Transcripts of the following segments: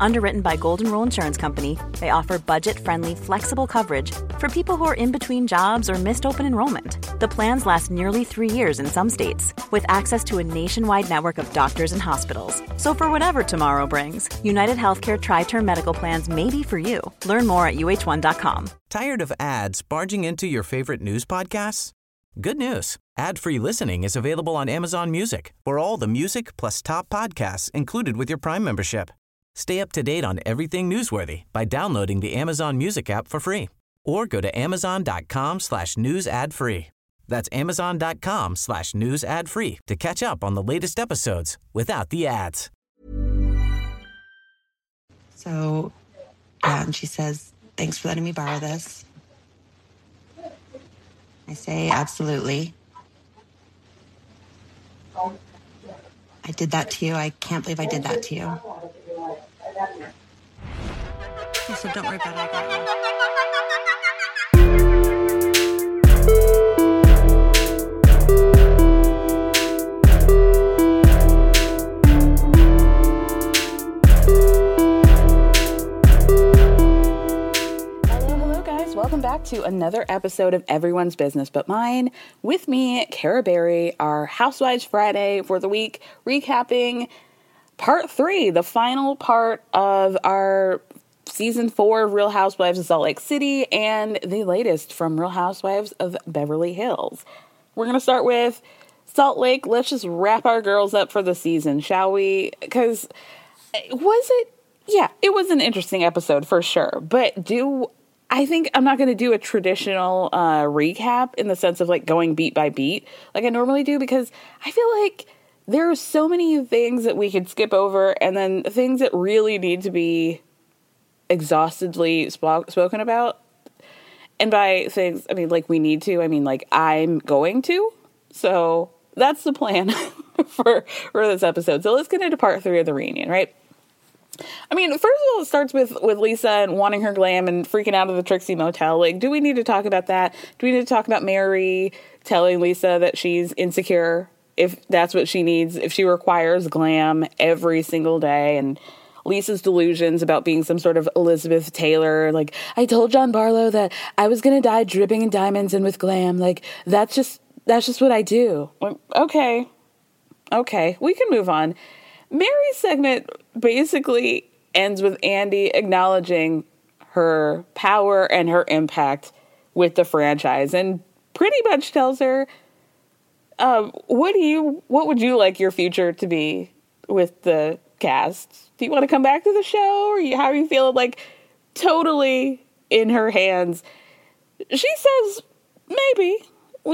Underwritten by Golden Rule Insurance Company, they offer budget friendly, flexible coverage for people who are in between jobs or missed open enrollment. The plans last nearly three years in some states, with access to a nationwide network of doctors and hospitals. So, for whatever tomorrow brings, United Healthcare Tri Term Medical Plans may be for you. Learn more at uh1.com. Tired of ads barging into your favorite news podcasts? Good news. Ad-free listening is available on Amazon Music for all the music plus top podcasts included with your Prime membership. Stay up to date on everything newsworthy by downloading the Amazon Music app for free or go to amazon.com slash news ad free. That's amazon.com slash news ad free to catch up on the latest episodes without the ads. So, yeah, and she says, thanks for letting me borrow this. I say, absolutely. I did that to you. I can't believe I did that to you. He said, don't worry about it. I got you. Hello, hello, guys. Welcome back to another episode of Everyone's Business But Mine. With me, Kara Berry, our Housewives Friday for the week, recapping part three, the final part of our season four of Real Housewives of Salt Lake City and the latest from Real Housewives of Beverly Hills. We're going to start with Salt Lake. Let's just wrap our girls up for the season, shall we? Because was it yeah it was an interesting episode for sure but do i think i'm not going to do a traditional uh recap in the sense of like going beat by beat like i normally do because i feel like there are so many things that we could skip over and then things that really need to be exhaustively spo- spoken about. And by things i mean like we need to i mean like i'm going to. So that's the plan for for this episode. So let's get into part three of the reunion right? I mean, first of all, it starts with with Lisa and wanting her glam and freaking out of the Trixie Motel. Like, do we need to talk about that? Do we need to talk about Mary telling Lisa that she's insecure if that's what she needs, if she requires glam every single day and Lisa's delusions about being some sort of Elizabeth Taylor. Like, I told John Barlow that I was gonna die dripping in diamonds and with glam. Like, that's just that's just what I do. Okay, okay, we can move on. Mary's segment basically ends with Andy acknowledging her power and her impact with the franchise and pretty much tells her um, what do you what would you like your future to be with the cast do you want to come back to the show or you, how are you feeling like totally in her hands she says maybe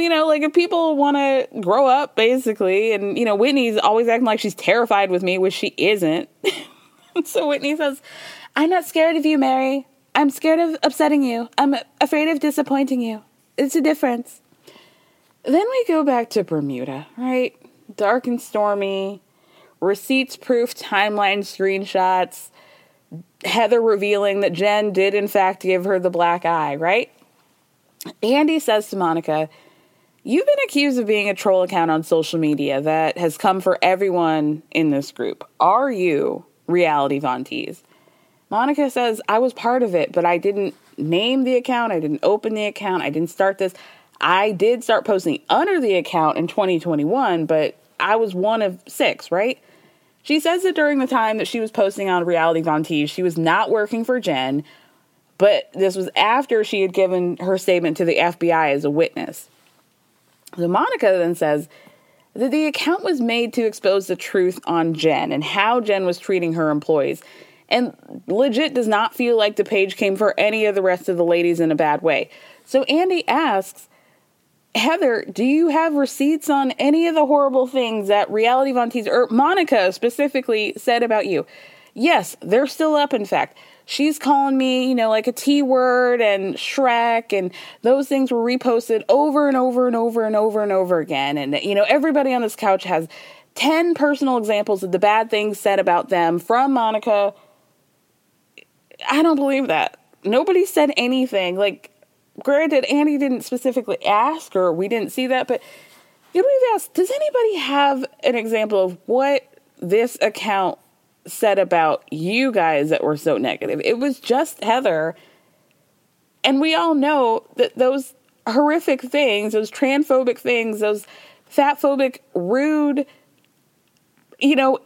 you know, like if people want to grow up, basically, and you know, Whitney's always acting like she's terrified with me, which she isn't. so Whitney says, "I'm not scared of you, Mary. I'm scared of upsetting you. I'm afraid of disappointing you. It's a difference." Then we go back to Bermuda, right? Dark and stormy, receipts proof timeline screenshots, Heather revealing that Jen did in fact give her the black eye, right? Andy says to Monica, You've been accused of being a troll account on social media that has come for everyone in this group. Are you Reality Von Tease? Monica says, I was part of it, but I didn't name the account. I didn't open the account. I didn't start this. I did start posting under the account in 2021, but I was one of six, right? She says that during the time that she was posting on Reality Von she was not working for Jen, but this was after she had given her statement to the FBI as a witness. So Monica then says that the account was made to expose the truth on Jen and how Jen was treating her employees. And legit does not feel like the page came for any of the rest of the ladies in a bad way. So Andy asks, Heather, do you have receipts on any of the horrible things that Reality Von Tease or Monica specifically said about you? Yes, they're still up, in fact she's calling me, you know, like a T word and Shrek, and those things were reposted over and over and over and over and over again. And, you know, everybody on this couch has 10 personal examples of the bad things said about them from Monica. I don't believe that. nobody said anything. Like, granted, Andy didn't specifically ask, or we didn't see that, but you know, we've asked, does anybody have an example of what this account said about you guys that were so negative? It was just Heather. And we all know that those horrific things, those transphobic things, those fatphobic, rude, you know,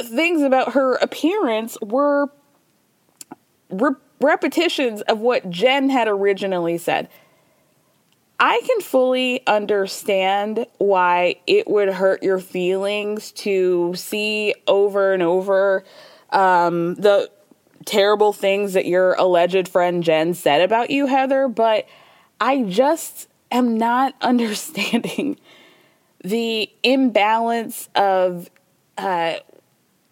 things about her appearance were re- repetitions of what Jen had originally said. I can fully understand why it would hurt your feelings to see over and over um, the terrible things that your alleged friend Jen said about you, Heather, but I just am not understanding the imbalance of uh,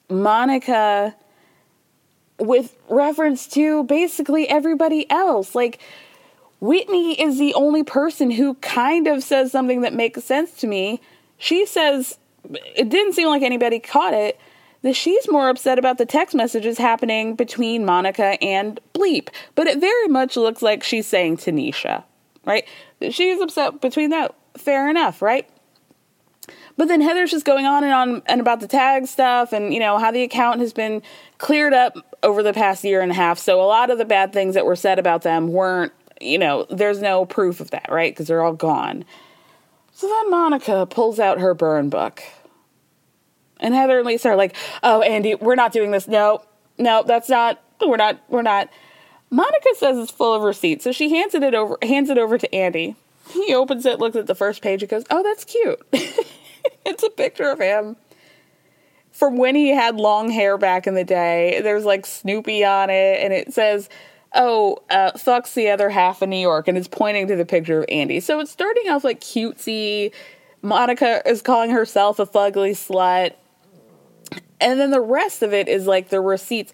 Monica with reference to basically everybody else. Like, Whitney is the only person who kind of says something that makes sense to me. She says, it didn't seem like anybody caught it, that she's more upset about the text messages happening between Monica and Bleep. But it very much looks like she's saying Tanisha, right? She's upset between that. Fair enough, right? But then Heather's just going on and on and about the tag stuff and, you know, how the account has been cleared up over the past year and a half. So a lot of the bad things that were said about them weren't, you know, there's no proof of that, right? Because they're all gone. So then Monica pulls out her burn book. And Heather and Lisa are like, oh, Andy, we're not doing this. No, no, that's not, we're not, we're not. Monica says it's full of receipts. So she hands it over, hands it over to Andy. He opens it, looks at the first page, and goes, oh, that's cute. it's a picture of him from when he had long hair back in the day. There's like Snoopy on it, and it says, "Oh, uh, fucks the other half of New York," and it's pointing to the picture of Andy. So it's starting off like cutesy. Monica is calling herself a fugly slut, and then the rest of it is like the receipts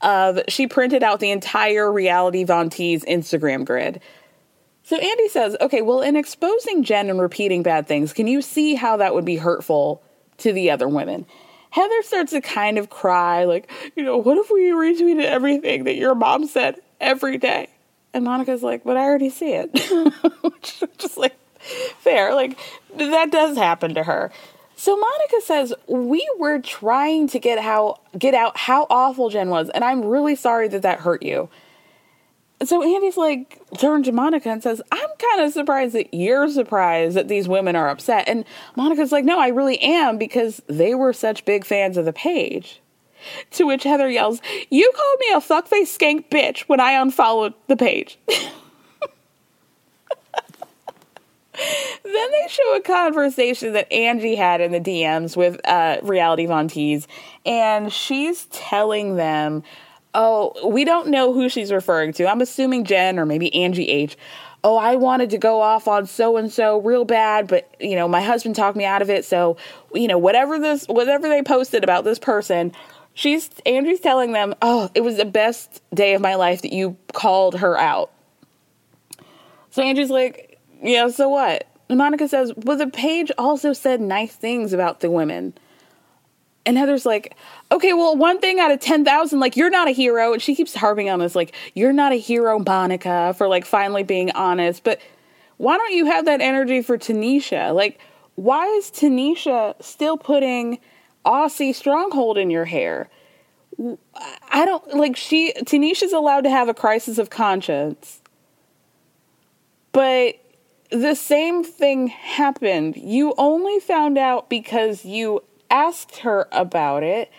of she printed out the entire reality Von Tease Instagram grid. So Andy says, okay, well, in exposing Jen and repeating bad things, can you see how that would be hurtful to the other women? Heather starts to kind of cry, like, you know, what if we retweeted everything that your mom said every day? And Monica's like, but I already see it. Which is just like, fair. Like, that does happen to her. So Monica says, we were trying to get how get out how awful Jen was, and I'm really sorry that that hurt you so Andy's like turns to Monica and says, I'm kind of surprised that you're surprised that these women are upset. And Monica's like, No, I really am because they were such big fans of the page. To which Heather yells, You called me a fuckface skank bitch when I unfollowed the page. then they show a conversation that Angie had in the DMs with uh, Reality Von Tease, and she's telling them oh, we don't know who she's referring to. I'm assuming Jen or maybe Angie H. Oh, I wanted to go off on so and so real bad, but you know, my husband talked me out of it. So, you know, whatever this whatever they posted about this person, she's Angie's telling them, "Oh, it was the best day of my life that you called her out." So Angie's like, "Yeah, so what?" Monica says, "Well, the page also said nice things about the women." And Heather's like, okay, well, one thing out of 10,000, like, you're not a hero. And she keeps harping on this, like, you're not a hero, Monica, for like finally being honest. But why don't you have that energy for Tanisha? Like, why is Tanisha still putting Aussie stronghold in your hair? I don't like she, Tanisha's allowed to have a crisis of conscience. But the same thing happened. You only found out because you asked her about it.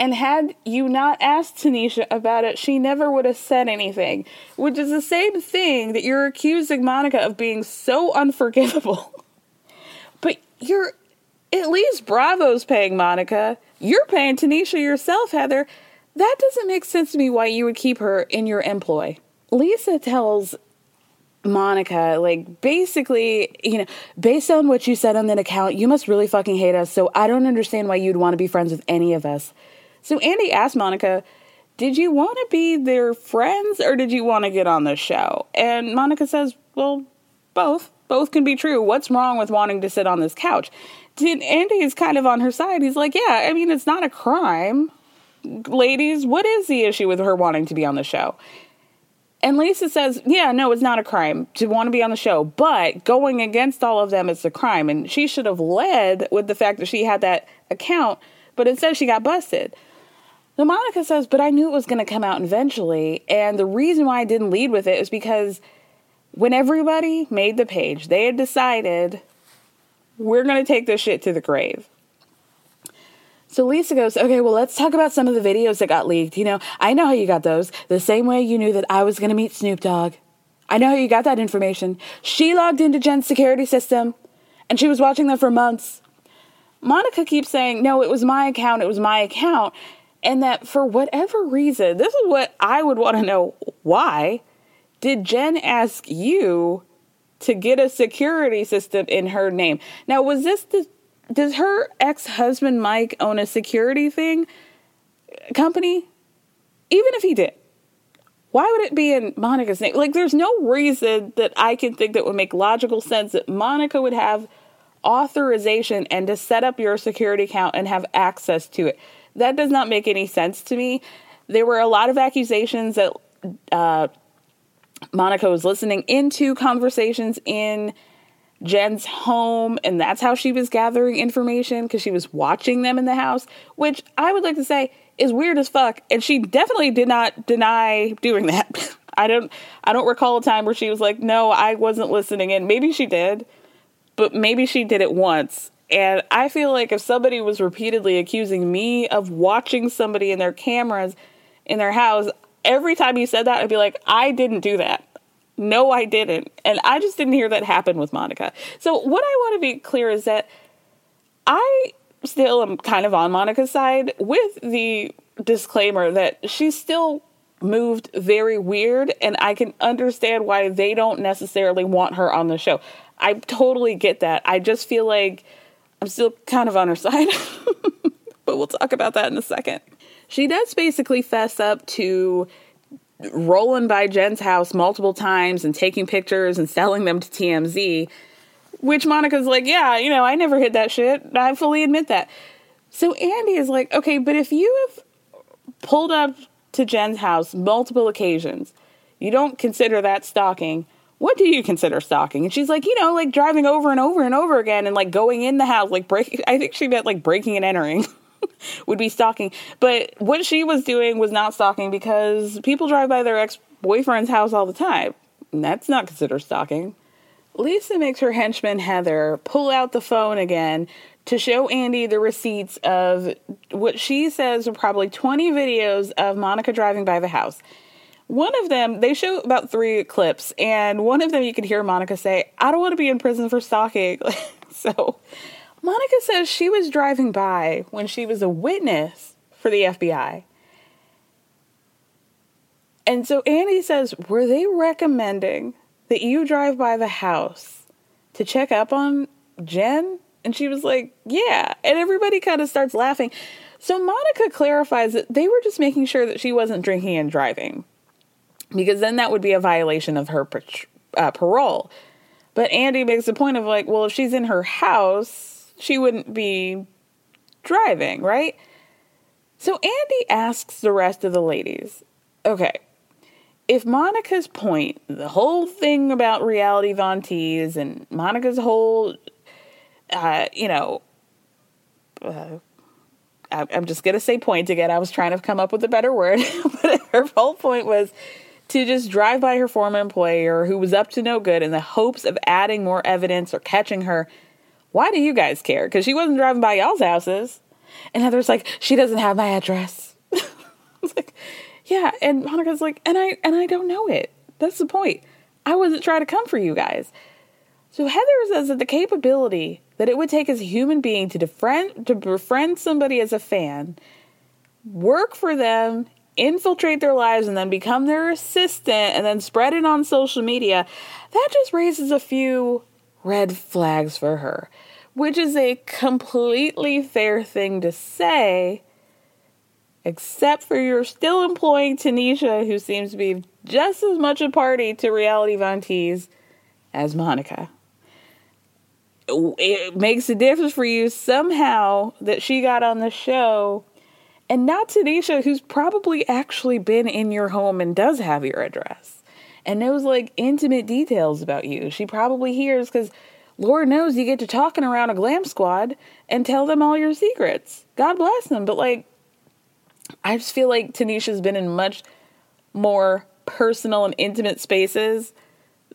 And had you not asked Tanisha about it, she never would have said anything. Which is the same thing that you're accusing Monica of being so unforgivable. but you're at least Bravo's paying Monica. You're paying Tanisha yourself, Heather. That doesn't make sense to me why you would keep her in your employ. Lisa tells Monica, like basically, you know, based on what you said on that account, you must really fucking hate us. So I don't understand why you'd want to be friends with any of us. So Andy asked Monica, Did you want to be their friends or did you want to get on the show? And Monica says, Well, both. Both can be true. What's wrong with wanting to sit on this couch? Andy is kind of on her side. He's like, Yeah, I mean, it's not a crime. Ladies, what is the issue with her wanting to be on the show? And Lisa says, Yeah, no, it's not a crime to want to be on the show, but going against all of them is a crime. And she should have led with the fact that she had that account, but instead she got busted. Now, Monica says, But I knew it was going to come out eventually. And the reason why I didn't lead with it is because when everybody made the page, they had decided we're going to take this shit to the grave. So Lisa goes, okay, well, let's talk about some of the videos that got leaked. You know, I know how you got those. The same way you knew that I was going to meet Snoop Dogg. I know how you got that information. She logged into Jen's security system and she was watching them for months. Monica keeps saying, no, it was my account, it was my account. And that for whatever reason, this is what I would want to know why did Jen ask you to get a security system in her name? Now, was this the does her ex-husband Mike own a security thing uh, company? Even if he did, why would it be in Monica's name? Like there's no reason that I can think that would make logical sense that Monica would have authorization and to set up your security account and have access to it. That does not make any sense to me. There were a lot of accusations that uh, Monica was listening into conversations in Jen's home, and that's how she was gathering information because she was watching them in the house, which I would like to say is weird as fuck. And she definitely did not deny doing that. I don't I don't recall a time where she was like, "No, I wasn't listening in." Maybe she did, but maybe she did it once. And I feel like if somebody was repeatedly accusing me of watching somebody in their cameras in their house, every time you said that, I'd be like, "I didn't do that." No, I didn't. And I just didn't hear that happen with Monica. So, what I want to be clear is that I still am kind of on Monica's side with the disclaimer that she's still moved very weird, and I can understand why they don't necessarily want her on the show. I totally get that. I just feel like I'm still kind of on her side, but we'll talk about that in a second. She does basically fess up to rolling by Jen's house multiple times and taking pictures and selling them to TMZ, which Monica's like, yeah, you know, I never hid that shit. I fully admit that. So Andy is like, okay, but if you have pulled up to Jen's house multiple occasions, you don't consider that stalking. What do you consider stalking? And she's like, you know, like driving over and over and over again and like going in the house, like breaking, I think she meant like breaking and entering. would be stalking. But what she was doing was not stalking because people drive by their ex boyfriend's house all the time. And that's not considered stalking. Lisa makes her henchman Heather pull out the phone again to show Andy the receipts of what she says are probably 20 videos of Monica driving by the house. One of them, they show about three clips, and one of them you can hear Monica say, I don't want to be in prison for stalking. so Monica says she was driving by when she was a witness for the FBI. And so Andy says, Were they recommending that you drive by the house to check up on Jen? And she was like, Yeah. And everybody kind of starts laughing. So Monica clarifies that they were just making sure that she wasn't drinking and driving because then that would be a violation of her uh, parole. But Andy makes the point of like, well, if she's in her house, she wouldn't be driving, right? So Andy asks the rest of the ladies, okay, if Monica's point, the whole thing about reality Von Tease and Monica's whole, uh, you know, uh, I'm just going to say point again. I was trying to come up with a better word, but her whole point was to just drive by her former employer who was up to no good in the hopes of adding more evidence or catching her why do you guys care? Because she wasn't driving by y'all's houses. And Heather's like, she doesn't have my address. it's like, yeah. And Monica's like, and I and I don't know it. That's the point. I wasn't trying to come for you guys. So Heather says that the capability that it would take as a human being to to befriend somebody as a fan, work for them, infiltrate their lives, and then become their assistant, and then spread it on social media, that just raises a few red flags for her, which is a completely fair thing to say, except for you're still employing Tanisha, who seems to be just as much a party to reality Von as Monica. It makes a difference for you somehow that she got on the show and not Tanisha, who's probably actually been in your home and does have your address. and knows like intimate details about you. She probably hears because Lord knows you get to talking around a glam squad and tell them all your secrets. God bless them. But like, I just feel like Tanisha's been in much more personal and intimate spaces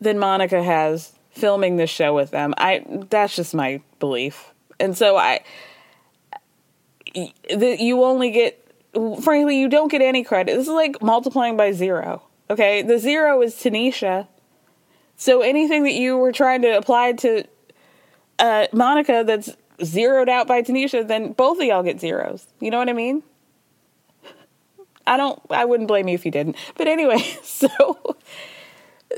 than Monica has filming this show with them. I that's just my belief. And so I that you only get frankly you don't get any credit. This is like multiplying by 0. Okay? The 0 is Tanisha. So anything that you were trying to apply to uh, Monica that's zeroed out by Tanisha, then both of y'all get zeros. You know what I mean? I don't I wouldn't blame you if you didn't. But anyway, so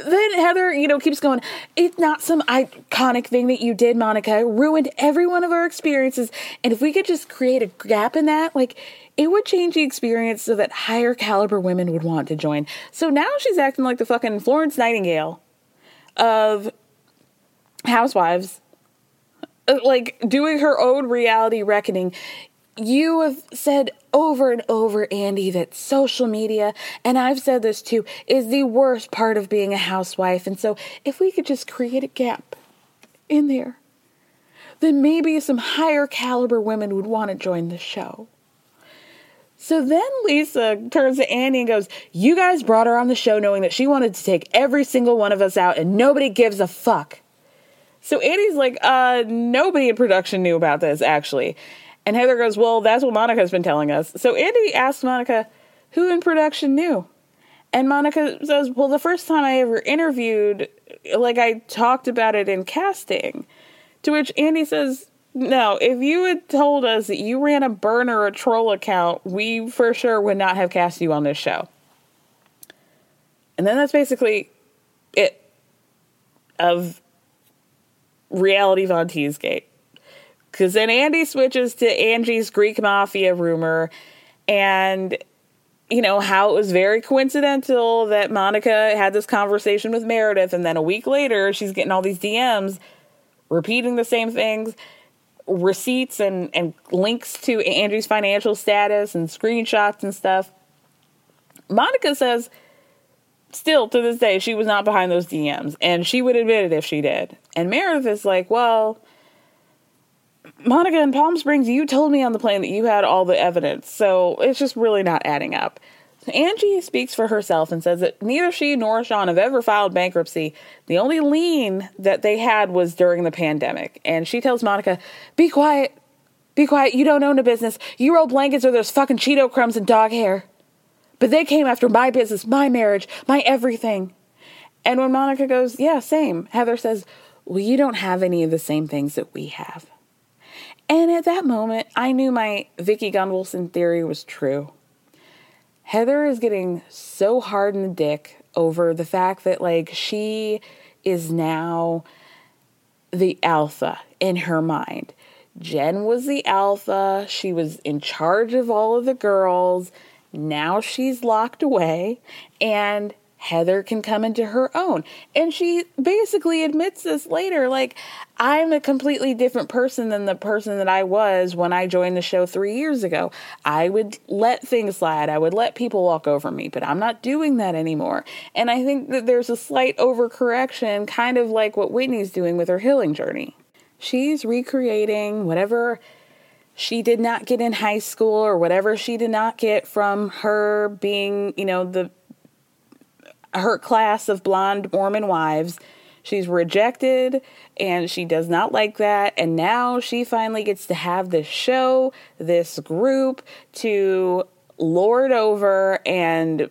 then Heather, you know, keeps going, it's not some iconic thing that you did, Monica. It ruined every one of our experiences. And if we could just create a gap in that, like it would change the experience so that higher caliber women would want to join. So now she's acting like the fucking Florence Nightingale of housewives uh, like doing her own reality reckoning you have said over and over, Andy, that social media, and I've said this too, is the worst part of being a housewife. And so, if we could just create a gap in there, then maybe some higher caliber women would want to join the show. So then Lisa turns to Andy and goes, You guys brought her on the show knowing that she wanted to take every single one of us out, and nobody gives a fuck. So Andy's like, uh, nobody in production knew about this, actually. And Heather goes, Well, that's what Monica's been telling us. So Andy asks Monica, Who in production knew? And Monica says, Well, the first time I ever interviewed, like I talked about it in casting. To which Andy says, No, if you had told us that you ran a burner or troll account, we for sure would not have cast you on this show. And then that's basically it of reality Von Teasgate. Because then Andy switches to Angie's Greek Mafia rumor and, you know, how it was very coincidental that Monica had this conversation with Meredith. And then a week later, she's getting all these DMs repeating the same things, receipts and, and links to Angie's financial status and screenshots and stuff. Monica says, still to this day, she was not behind those DMs. And she would admit it if she did. And Meredith is like, well, Monica in Palm Springs, you told me on the plane that you had all the evidence, so it's just really not adding up. Angie speaks for herself and says that neither she nor Sean have ever filed bankruptcy. The only lien that they had was during the pandemic. And she tells Monica, Be quiet. Be quiet. You don't own a business. You roll blankets or there's fucking Cheeto crumbs and dog hair. But they came after my business, my marriage, my everything. And when Monica goes, Yeah, same, Heather says, Well, you don't have any of the same things that we have. And at that moment, I knew my Vicki Gunvalson theory was true. Heather is getting so hard in the dick over the fact that, like, she is now the alpha in her mind. Jen was the alpha. She was in charge of all of the girls. Now she's locked away. And Heather can come into her own. And she basically admits this later like, I'm a completely different person than the person that I was when I joined the show three years ago. I would let things slide, I would let people walk over me, but I'm not doing that anymore. And I think that there's a slight overcorrection, kind of like what Whitney's doing with her healing journey. She's recreating whatever she did not get in high school or whatever she did not get from her being, you know, the her class of blonde Mormon wives. She's rejected and she does not like that. And now she finally gets to have this show, this group to lord over and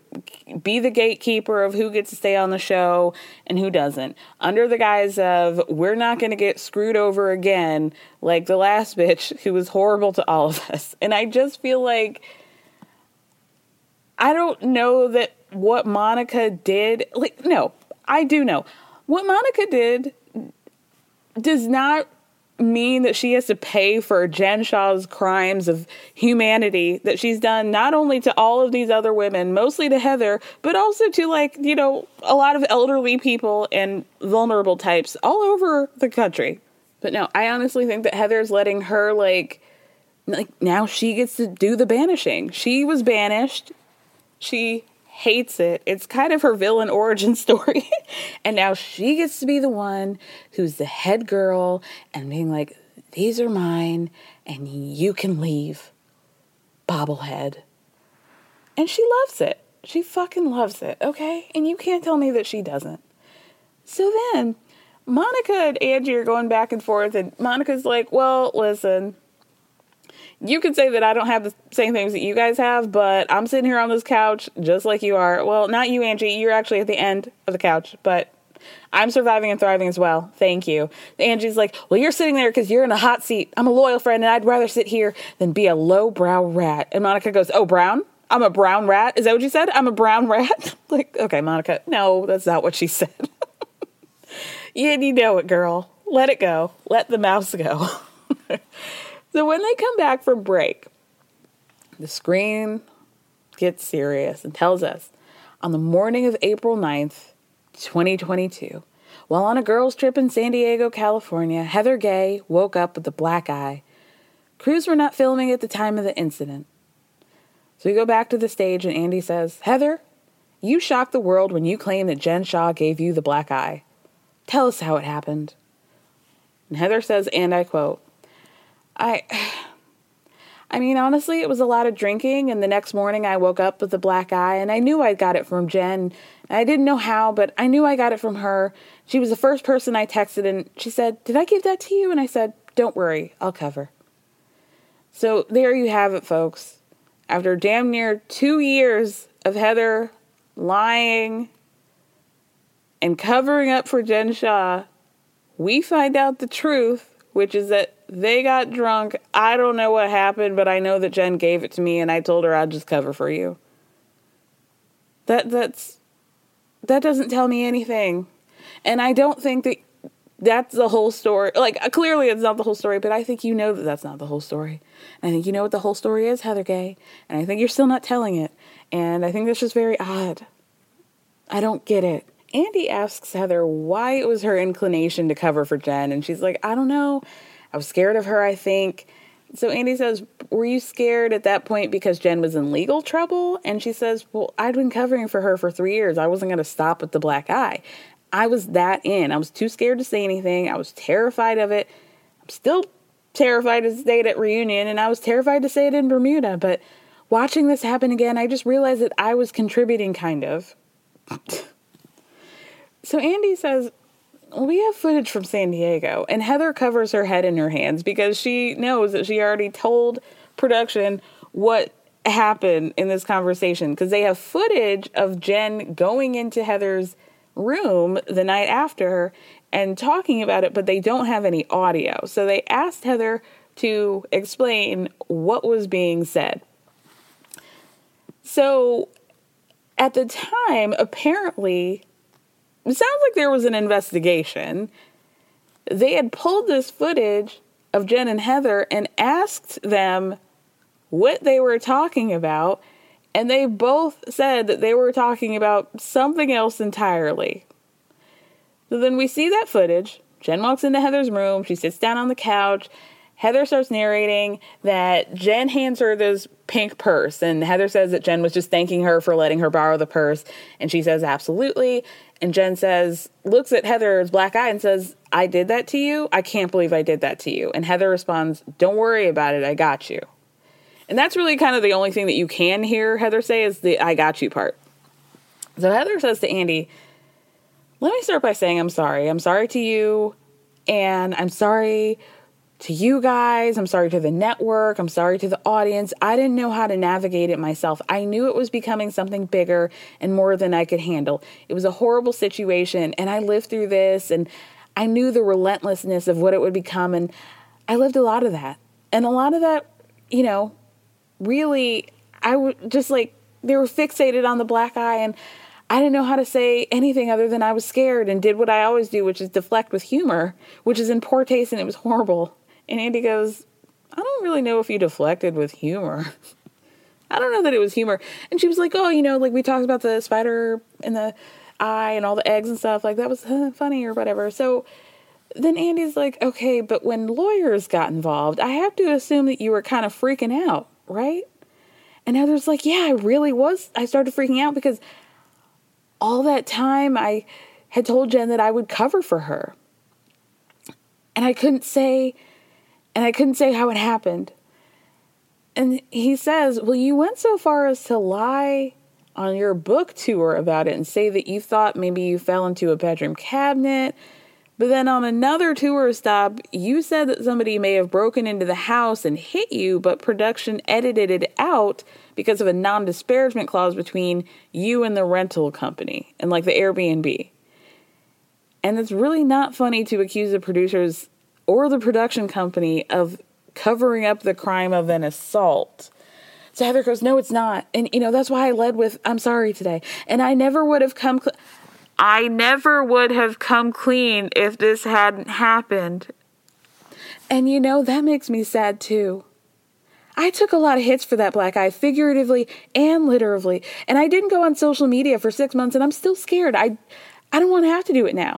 be the gatekeeper of who gets to stay on the show and who doesn't. Under the guise of, we're not going to get screwed over again like the last bitch who was horrible to all of us. And I just feel like. I don't know that what Monica did, like, no, I do know. What Monica did does not mean that she has to pay for Jen Shah's crimes of humanity that she's done not only to all of these other women, mostly to Heather, but also to like, you know, a lot of elderly people and vulnerable types all over the country. But no, I honestly think that Heather's letting her like like now she gets to do the banishing. She was banished. She hates it. It's kind of her villain origin story. and now she gets to be the one who's the head girl and being like, these are mine and you can leave. Bobblehead. And she loves it. She fucking loves it, okay? And you can't tell me that she doesn't. So then, Monica and Angie are going back and forth, and Monica's like, Well, listen, you could say that I don't have the same things that you guys have, but I'm sitting here on this couch just like you are. Well, not you, Angie. You're actually at the end of the couch, but I'm surviving and thriving as well. Thank you. Angie's like, Well, you're sitting there because you're in a hot seat. I'm a loyal friend, and I'd rather sit here than be a lowbrow rat. And Monica goes, Oh, Brown? I'm a brown rat. Is that what you said? I'm a brown rat? like, okay, Monica, no, that's not what she said. yeah, you know it, girl. Let it go. Let the mouse go. so when they come back from break, the screen gets serious and tells us on the morning of April 9th, 2022, while on a girls' trip in San Diego, California, Heather Gay woke up with a black eye. Crews were not filming at the time of the incident. So we go back to the stage, and Andy says, Heather, you shocked the world when you claimed that Jen Shah gave you the black eye. Tell us how it happened. And Heather says, and I quote, I. I mean, honestly, it was a lot of drinking, and the next morning I woke up with a black eye, and I knew I got it from Jen. I didn't know how, but I knew I got it from her. She was the first person I texted, and she said, Did I give that to you? And I said, Don't worry, I'll cover. So there you have it, folks after damn near two years of Heather lying and covering up for Jen Shah, we find out the truth, which is that they got drunk. I don't know what happened, but I know that Jen gave it to me and I told her I'd just cover for you. That that's that doesn't tell me anything. And I don't think that that's the whole story. Like, uh, clearly it's not the whole story, but I think you know that that's not the whole story. I think you know what the whole story is, Heather Gay, and I think you're still not telling it. And I think that's just very odd. I don't get it. Andy asks Heather why it was her inclination to cover for Jen, and she's like, I don't know. I was scared of her, I think. So Andy says, Were you scared at that point because Jen was in legal trouble? And she says, Well, I'd been covering for her for three years. I wasn't going to stop at the black eye. I was that in. I was too scared to say anything. I was terrified of it. I'm still terrified to say it at reunion, and I was terrified to say it in Bermuda. But watching this happen again, I just realized that I was contributing, kind of. so Andy says, we have footage from San Diego, and Heather covers her head in her hands because she knows that she already told production what happened in this conversation because they have footage of Jen going into Heather's room the night after and talking about it, but they don't have any audio. So they asked Heather to explain what was being said. So at the time, apparently, it sounds like there was an investigation. They had pulled this footage of Jen and Heather and asked them what they were talking about and they both said that they were talking about something else entirely. So then we see that footage. Jen walks into Heather's room. She sits down on the couch. Heather starts narrating that Jen hands her this pink purse, and Heather says that Jen was just thanking her for letting her borrow the purse, and she says, Absolutely. And Jen says, looks at Heather's black eye and says, I did that to you? I can't believe I did that to you. And Heather responds, Don't worry about it, I got you. And that's really kind of the only thing that you can hear Heather say is the I got you part. So Heather says to Andy, Let me start by saying I'm sorry. I'm sorry to you, and I'm sorry to you guys. I'm sorry to the network. I'm sorry to the audience. I didn't know how to navigate it myself. I knew it was becoming something bigger and more than I could handle. It was a horrible situation, and I lived through this, and I knew the relentlessness of what it would become, and I lived a lot of that. And a lot of that, you know, really, I would just like, they were fixated on the black eye and I didn't know how to say anything other than I was scared and did what I always do, which is deflect with humor, which is in poor taste and it was horrible. And Andy goes, I don't really know if you deflected with humor. I don't know that it was humor. And she was like, Oh, you know, like we talked about the spider in the eye and all the eggs and stuff. Like that was funny or whatever. So then Andy's like, Okay, but when lawyers got involved, I have to assume that you were kind of freaking out right? And Heather's like, yeah, I really was. I started freaking out because all that time I had told Jen that I would cover for her. And I couldn't say, and I couldn't say how it happened. And he says, Well, you went so far as to lie on your book tour about it and say that you thought maybe you fell into a bedroom cabinet. But then on another tour stop, you said that somebody may have broken into the house and hit you, but production edited it out because of a non disparagement clause between you and the rental company and like the Airbnb. And it's really not funny to accuse the producers or the production company of covering up the crime of an assault. So Heather goes, No, it's not. And, you know, that's why I led with, I'm sorry today. And I never would have come, cl- I never would have come clean if this hadn't happened. And, you know, that makes me sad too. I took a lot of hits for that black eye, figuratively and literally. And I didn't go on social media for six months and I'm still scared. I, I don't want to have to do it now.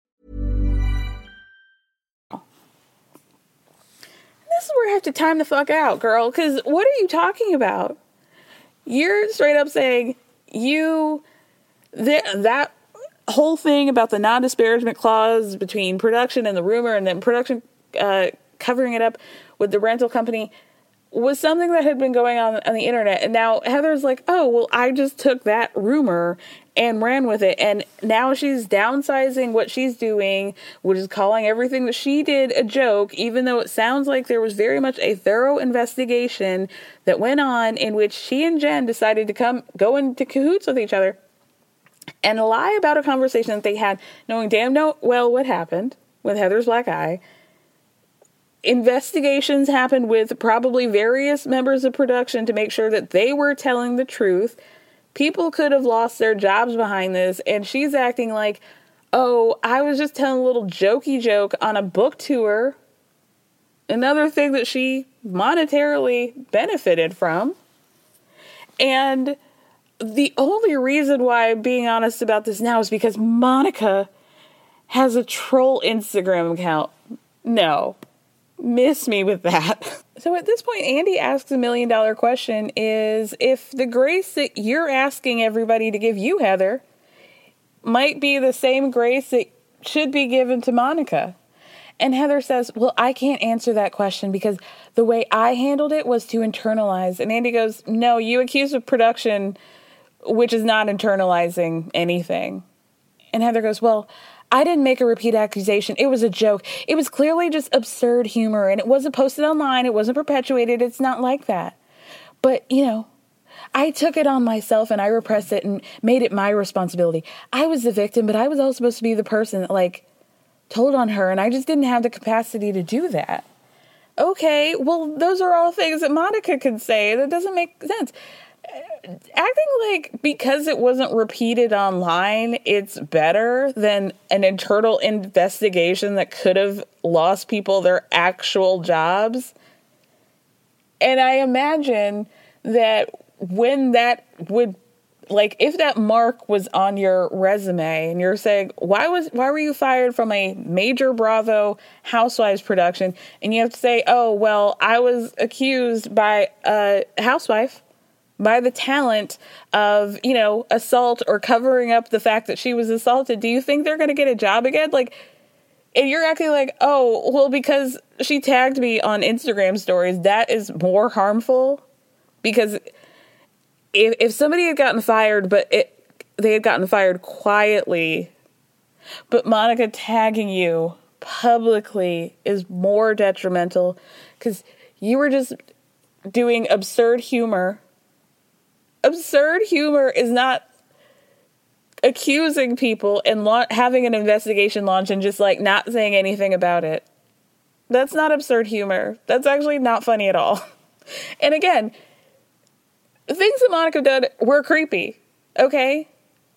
Is where I have to time the fuck out, girl, because what are you talking about? You're straight up saying you th- that whole thing about the non-disparagement clause between production and the rumor, and then production uh, covering it up with the rental company was something that had been going on on the internet. And now Heather's like, oh, well, I just took that rumor and ran with it. And now she's downsizing what she's doing, which is calling everything that she did a joke, even though it sounds like there was very much a thorough investigation that went on in which she and Jen decided to come go into cahoots with each other and lie about a conversation that they had, knowing damn well what happened with Heather's black eye investigations happened with probably various members of production to make sure that they were telling the truth. People could have lost their jobs behind this, and she's acting like, oh, I was just telling a little jokey joke on a book tour. Another thing that she monetarily benefited from. And the only reason why I'm being honest about this now is because Monica has a troll Instagram account. No, miss me with that. So at this point, Andy asks a million dollar question is if the grace that you're asking everybody to give you, Heather, might be the same grace that should be given to Monica. And Heather says, Well, I can't answer that question because the way I handled it was to internalize. And Andy goes, No, you accuse of production, which is not internalizing anything. And Heather goes, Well, I didn't make a repeat accusation. It was a joke. It was clearly just absurd humor and it wasn't posted online. It wasn't perpetuated. It's not like that. But, you know, I took it on myself and I repressed it and made it my responsibility. I was the victim, but I was also supposed to be the person that, like, told on her and I just didn't have the capacity to do that. Okay, well, those are all things that Monica could say. That doesn't make sense acting like because it wasn't repeated online, it's better than an internal investigation that could have lost people their actual jobs. And I imagine that when that would like if that mark was on your resume and you're saying why was why were you fired from a major bravo housewives production and you have to say oh well i was accused by a housewife by the talent of, you know, assault or covering up the fact that she was assaulted, do you think they're going to get a job again? Like, and you're acting like, oh, well, because she tagged me on Instagram stories, that is more harmful. Because if, if somebody had gotten fired, but it, they had gotten fired quietly, but Monica tagging you publicly is more detrimental because you were just doing absurd humor. Absurd humor is not accusing people and la- having an investigation launch and just like not saying anything about it. That's not absurd humor. That's actually not funny at all. And again, things that Monica did were creepy, okay?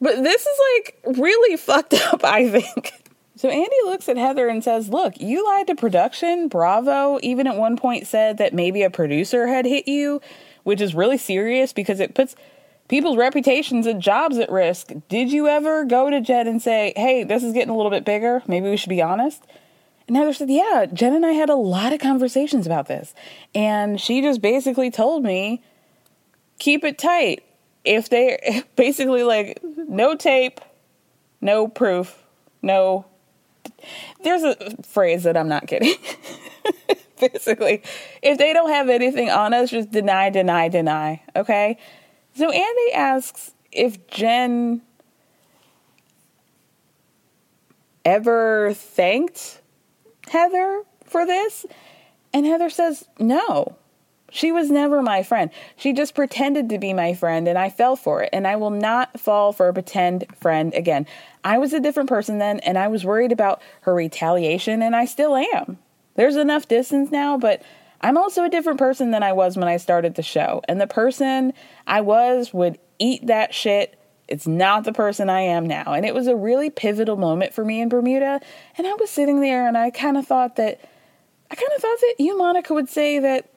But this is like really fucked up, I think. So Andy looks at Heather and says, Look, you lied to production. Bravo even at one point said that maybe a producer had hit you, which is really serious because it puts people's reputations and jobs at risk. Did you ever go to Jen and say, Hey, this is getting a little bit bigger? Maybe we should be honest? And Heather said, Yeah, Jen and I had a lot of conversations about this. And she just basically told me, Keep it tight. If they basically like, no tape, no proof, no. There's a phrase that I'm not kidding. basically, if they don't have anything on us, just deny, deny, deny. Okay? So Andy asks if Jen ever thanked Heather for this? And Heather says, No. She was never my friend. She just pretended to be my friend, and I fell for it. And I will not fall for a pretend friend again. I was a different person then, and I was worried about her retaliation, and I still am. There's enough distance now, but I'm also a different person than I was when I started the show. And the person I was would eat that shit. It's not the person I am now. And it was a really pivotal moment for me in Bermuda. And I was sitting there and I kind of thought that, I kind of thought that you, Monica, would say that,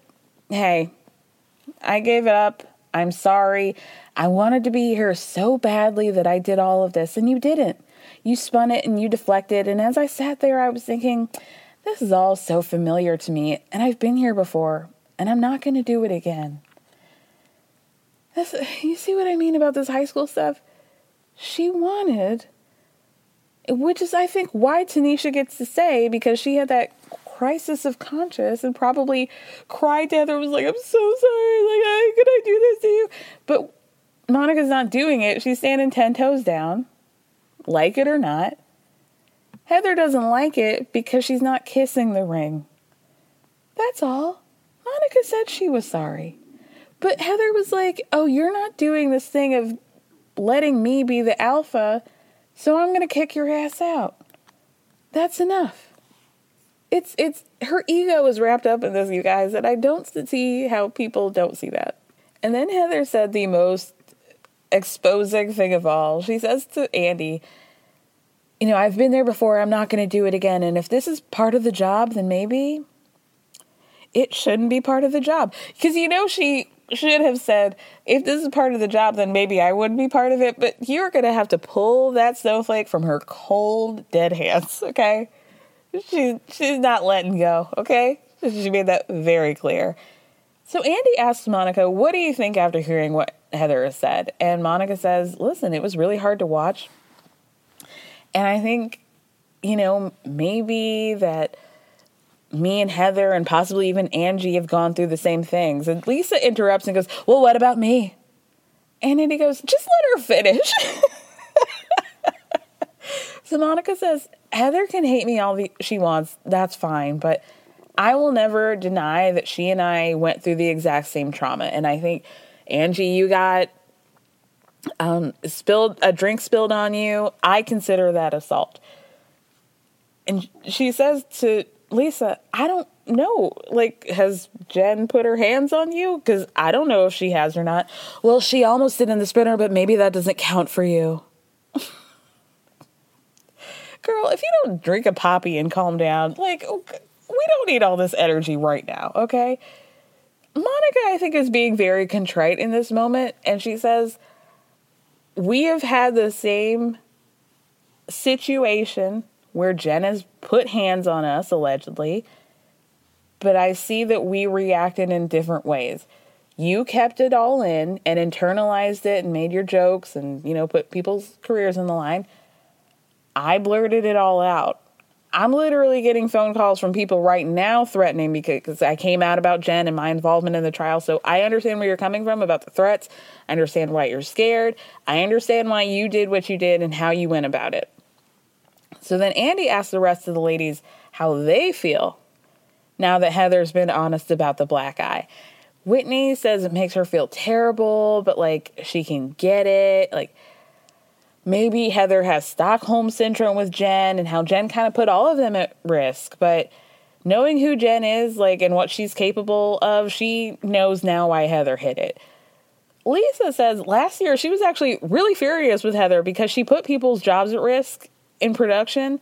hey, I gave it up. I'm sorry. I wanted to be here so badly that I did all of this. And you didn't. You spun it and you deflected. And as I sat there, I was thinking, this is all so familiar to me, and I've been here before, and I'm not going to do it again. That's, you see what I mean about this high school stuff? She wanted, which is, I think, why Tanisha gets to say, because she had that crisis of conscience and probably cried to Heather, was like, I'm so sorry, like, how could I do this to you? But Monica's not doing it. She's standing 10 toes down, like it or not. Heather doesn't like it because she's not kissing the ring. That's all. Monica said she was sorry. But Heather was like, Oh, you're not doing this thing of letting me be the alpha, so I'm going to kick your ass out. That's enough. It's, it's, her ego is wrapped up in this, you guys, and I don't see how people don't see that. And then Heather said the most exposing thing of all. She says to Andy, you know, I've been there before, I'm not going to do it again. And if this is part of the job, then maybe it shouldn't be part of the job. Because, you know, she should have said, if this is part of the job, then maybe I wouldn't be part of it. But you're going to have to pull that snowflake from her cold, dead hands, okay? She, she's not letting go, okay? She made that very clear. So Andy asks Monica, What do you think after hearing what Heather has said? And Monica says, Listen, it was really hard to watch. And I think, you know, maybe that me and Heather and possibly even Angie have gone through the same things. And Lisa interrupts and goes, Well, what about me? And Andy goes, Just let her finish. so Monica says, Heather can hate me all the, she wants. That's fine. But I will never deny that she and I went through the exact same trauma. And I think, Angie, you got um, spilled a drink spilled on you, I consider that assault. And she says to Lisa, I don't know. Like, has Jen put her hands on you? Because I don't know if she has or not. Well, she almost did in the sprinter, but maybe that doesn't count for you. Girl, if you don't drink a Poppi and calm down, like, we don't need all this energy right now, okay? Monica, I think, is being very contrite in this moment, and she says, we have had the same situation where Jen has put hands on us, allegedly, but I see that we reacted in different ways. You kept it all in and internalized it and made your jokes and, you know, put people's careers in the line. I blurted it all out. I'm literally getting phone calls from people right now threatening because I came out about Jen and my involvement in the trial. So I understand where you're coming from about the threats. I understand why you're scared. I understand why you did what you did and how you went about it. So then Andy asked the rest of the ladies how they feel now that Heather's been honest about the black eye. Whitney says it makes her feel terrible, but like she can get it. Like maybe Heather has Stockholm syndrome with Jen and how Jen kind of put all of them at risk. But knowing who Jen is, like, and what she's capable of, she knows now why Heather hit it. Lisa says last year she was actually really furious with Heather because she put people's jobs at risk in production.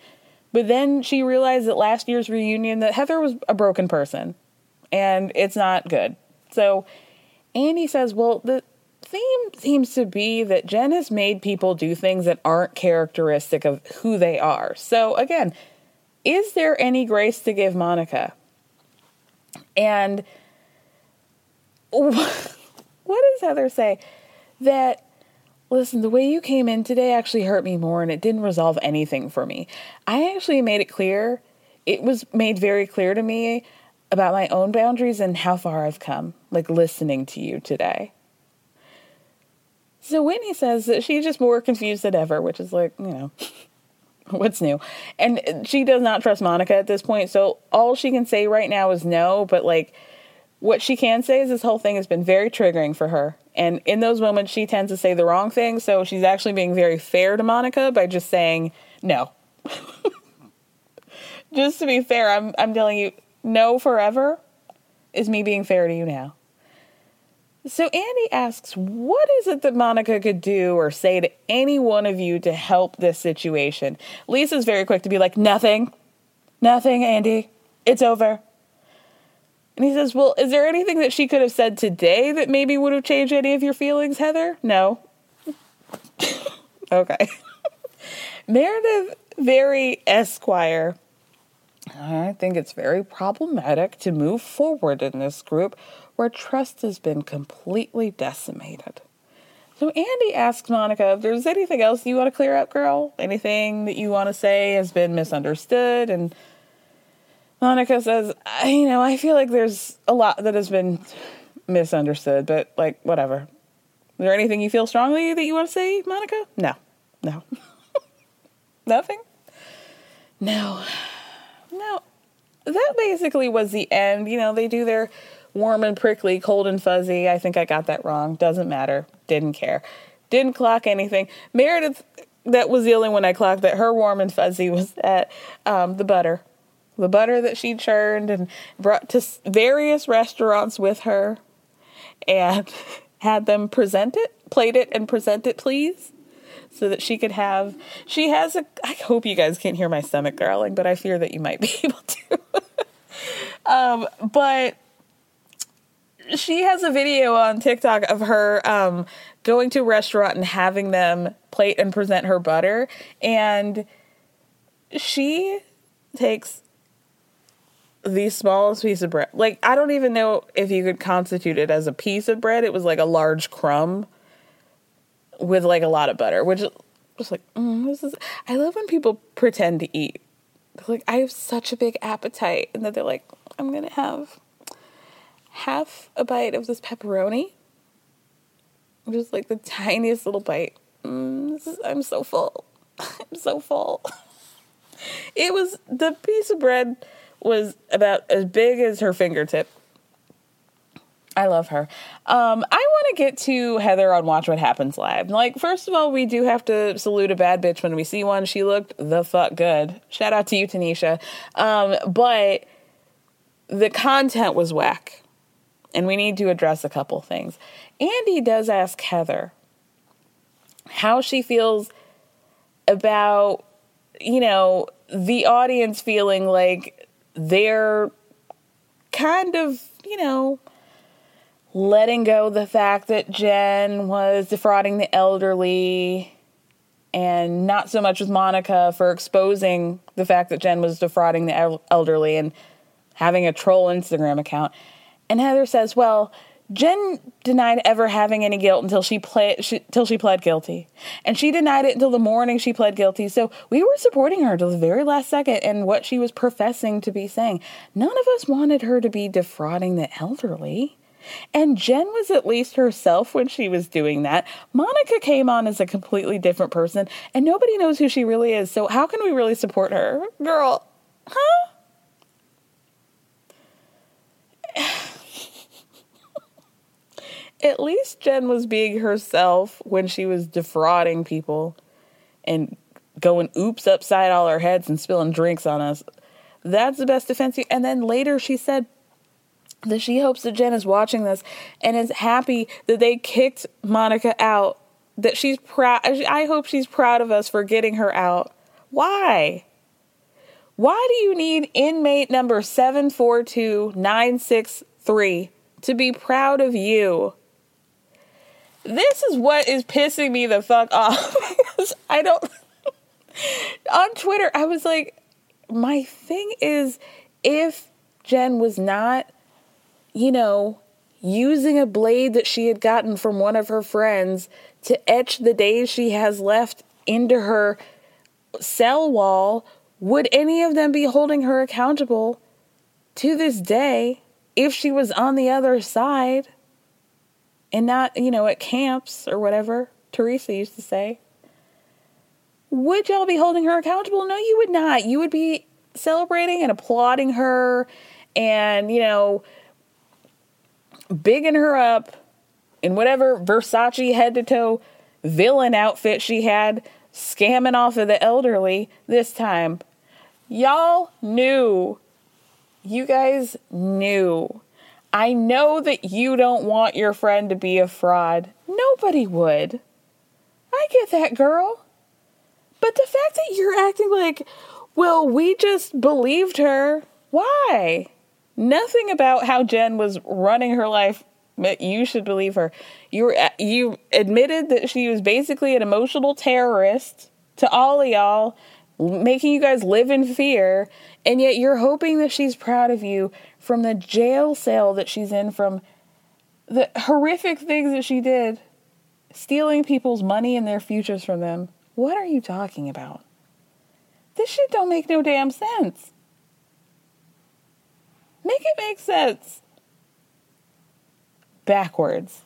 But then she realized at last year's reunion that Heather was a broken person and it's not good. So Andy says, well, the theme seems to be that Jen has made people do things that aren't characteristic of who they are. So, again, is there any grace to give Monica? And what does Heather say? That, listen, the way you came in today actually hurt me more and it didn't resolve anything for me. I actually made it clear, it was made very clear to me about my own boundaries and how far I've come, like listening to you today. So Whitney says that she's just more confused than ever, which is like, you know, what's new? And she does not trust Monica at this point. So all she can say right now is no. But like, what she can say is this whole thing has been very triggering for her. And in those moments, she tends to say the wrong thing. So she's actually being very fair to Monica by just saying no. just to be fair, I'm I'm telling you, no forever is me being fair to you now. So Andy asks, what is it that Monica could do or say to any one of you to help this situation? Lisa's very quick to be like, nothing. Nothing, Andy. It's over. And he says, Well, is there anything that she could have said today that maybe would have changed any of your feelings, Heather? No. okay. Meredith, very Esquire. I think it's very problematic to move forward in this group where trust has been completely decimated. So Andy asks Monica if there's anything else you want to clear up, girl. Anything that you want to say has been misunderstood. And Monica says, you know, I feel like there's a lot that has been misunderstood, but like, whatever. Is there anything you feel strongly that you want to say, Monica? No. No. Nothing? No. No. That basically was the end. You know, they do their warm and prickly, cold and fuzzy. I think I got that wrong. Doesn't matter. Didn't care. Didn't clock anything. Meredith, that was the only one I clocked that her warm and fuzzy was at um, the butter. The butter that she churned and brought to various restaurants with her and had them present it, plate it, and present it, please so that she could have she has a I hope you guys can't hear my stomach growling, but I fear that you might be able to. um, but she has a video on TikTok of her um, going to a restaurant and having them plate and present her butter. And she takes the smallest piece of bread. Like, I don't even know if you could constitute it as a piece of bread. It was like a large crumb with like a lot of butter, which was like, mm, this is. I love when people pretend to eat. Like, I have such a big appetite. And then they're like, I'm to have half a bite of this pepperoni. Just like the tiniest little bite. Mm, is, I'm so full. I'm so full. It was the piece of bread was about as big as her fingertip. I love her. Um, I want to get to Heather on Watch What Happens Live. Like, first of all, we do have to salute a bad bitch when we see one. She looked the fuck good. Shout out to you, Tanisha. Um, but the content was whack and we need to address a couple things. Andy does ask Heather how she feels about, you know, the audience feeling like they're kind of, you know, letting go the fact that Jen was defrauding the elderly and not so much with Monica for exposing the fact that Jen was defrauding the elderly and having a troll Instagram account. And Heather says, Well, Jen denied ever having any guilt until she pled she, till she pled guilty, and she denied it until the morning she pled guilty. So we were supporting her till the very last second and what she was professing to be saying. None of us wanted her to be defrauding the elderly. And Jen was at least herself when she was doing that. Monica came on as a completely different person, and nobody knows who she really is. So, how can we really support her? Girl, huh? At least Jen was being herself when she was defrauding people and going oops upside all our heads and spilling drinks on us. That's the best defense. And then later she said that she hopes that Jen is watching this and is happy that they kicked Monica out. That she's proud. I hope she's proud of us for getting her out. Why? Why do you need inmate number 742963 to be proud of you? This is what is pissing me the fuck off I don't. on Twitter, I was like, my thing is if Jen was not, you know, using a blade that she had gotten from one of her friends to etch the days she has left into her cell wall, would any of them be holding her accountable to this day if she was on the other side? And not, you know, at camps or whatever, Teresa used to say, would y'all be holding her accountable? No, you would not. You would be celebrating and applauding her and, you know, bigging her up in whatever Versace head to toe villain outfit she had, scamming off of the elderly this time. Y'all knew. You guys knew I know that you don't want your friend to be a fraud. Nobody would. I get that, girl. But the fact that you're acting like, well, we just believed her. Why? Nothing about how Jen was running her life you should believe her. You were, uh, you admitted that she was basically an emotional terrorist to all of y'all, making you guys live in fear, and yet you're hoping that she's proud of you from the jail cell that she's in, from the horrific things that she did, stealing people's money and their futures from them. What are you talking about? This shit don't make no damn sense. Make it make sense. Backwards.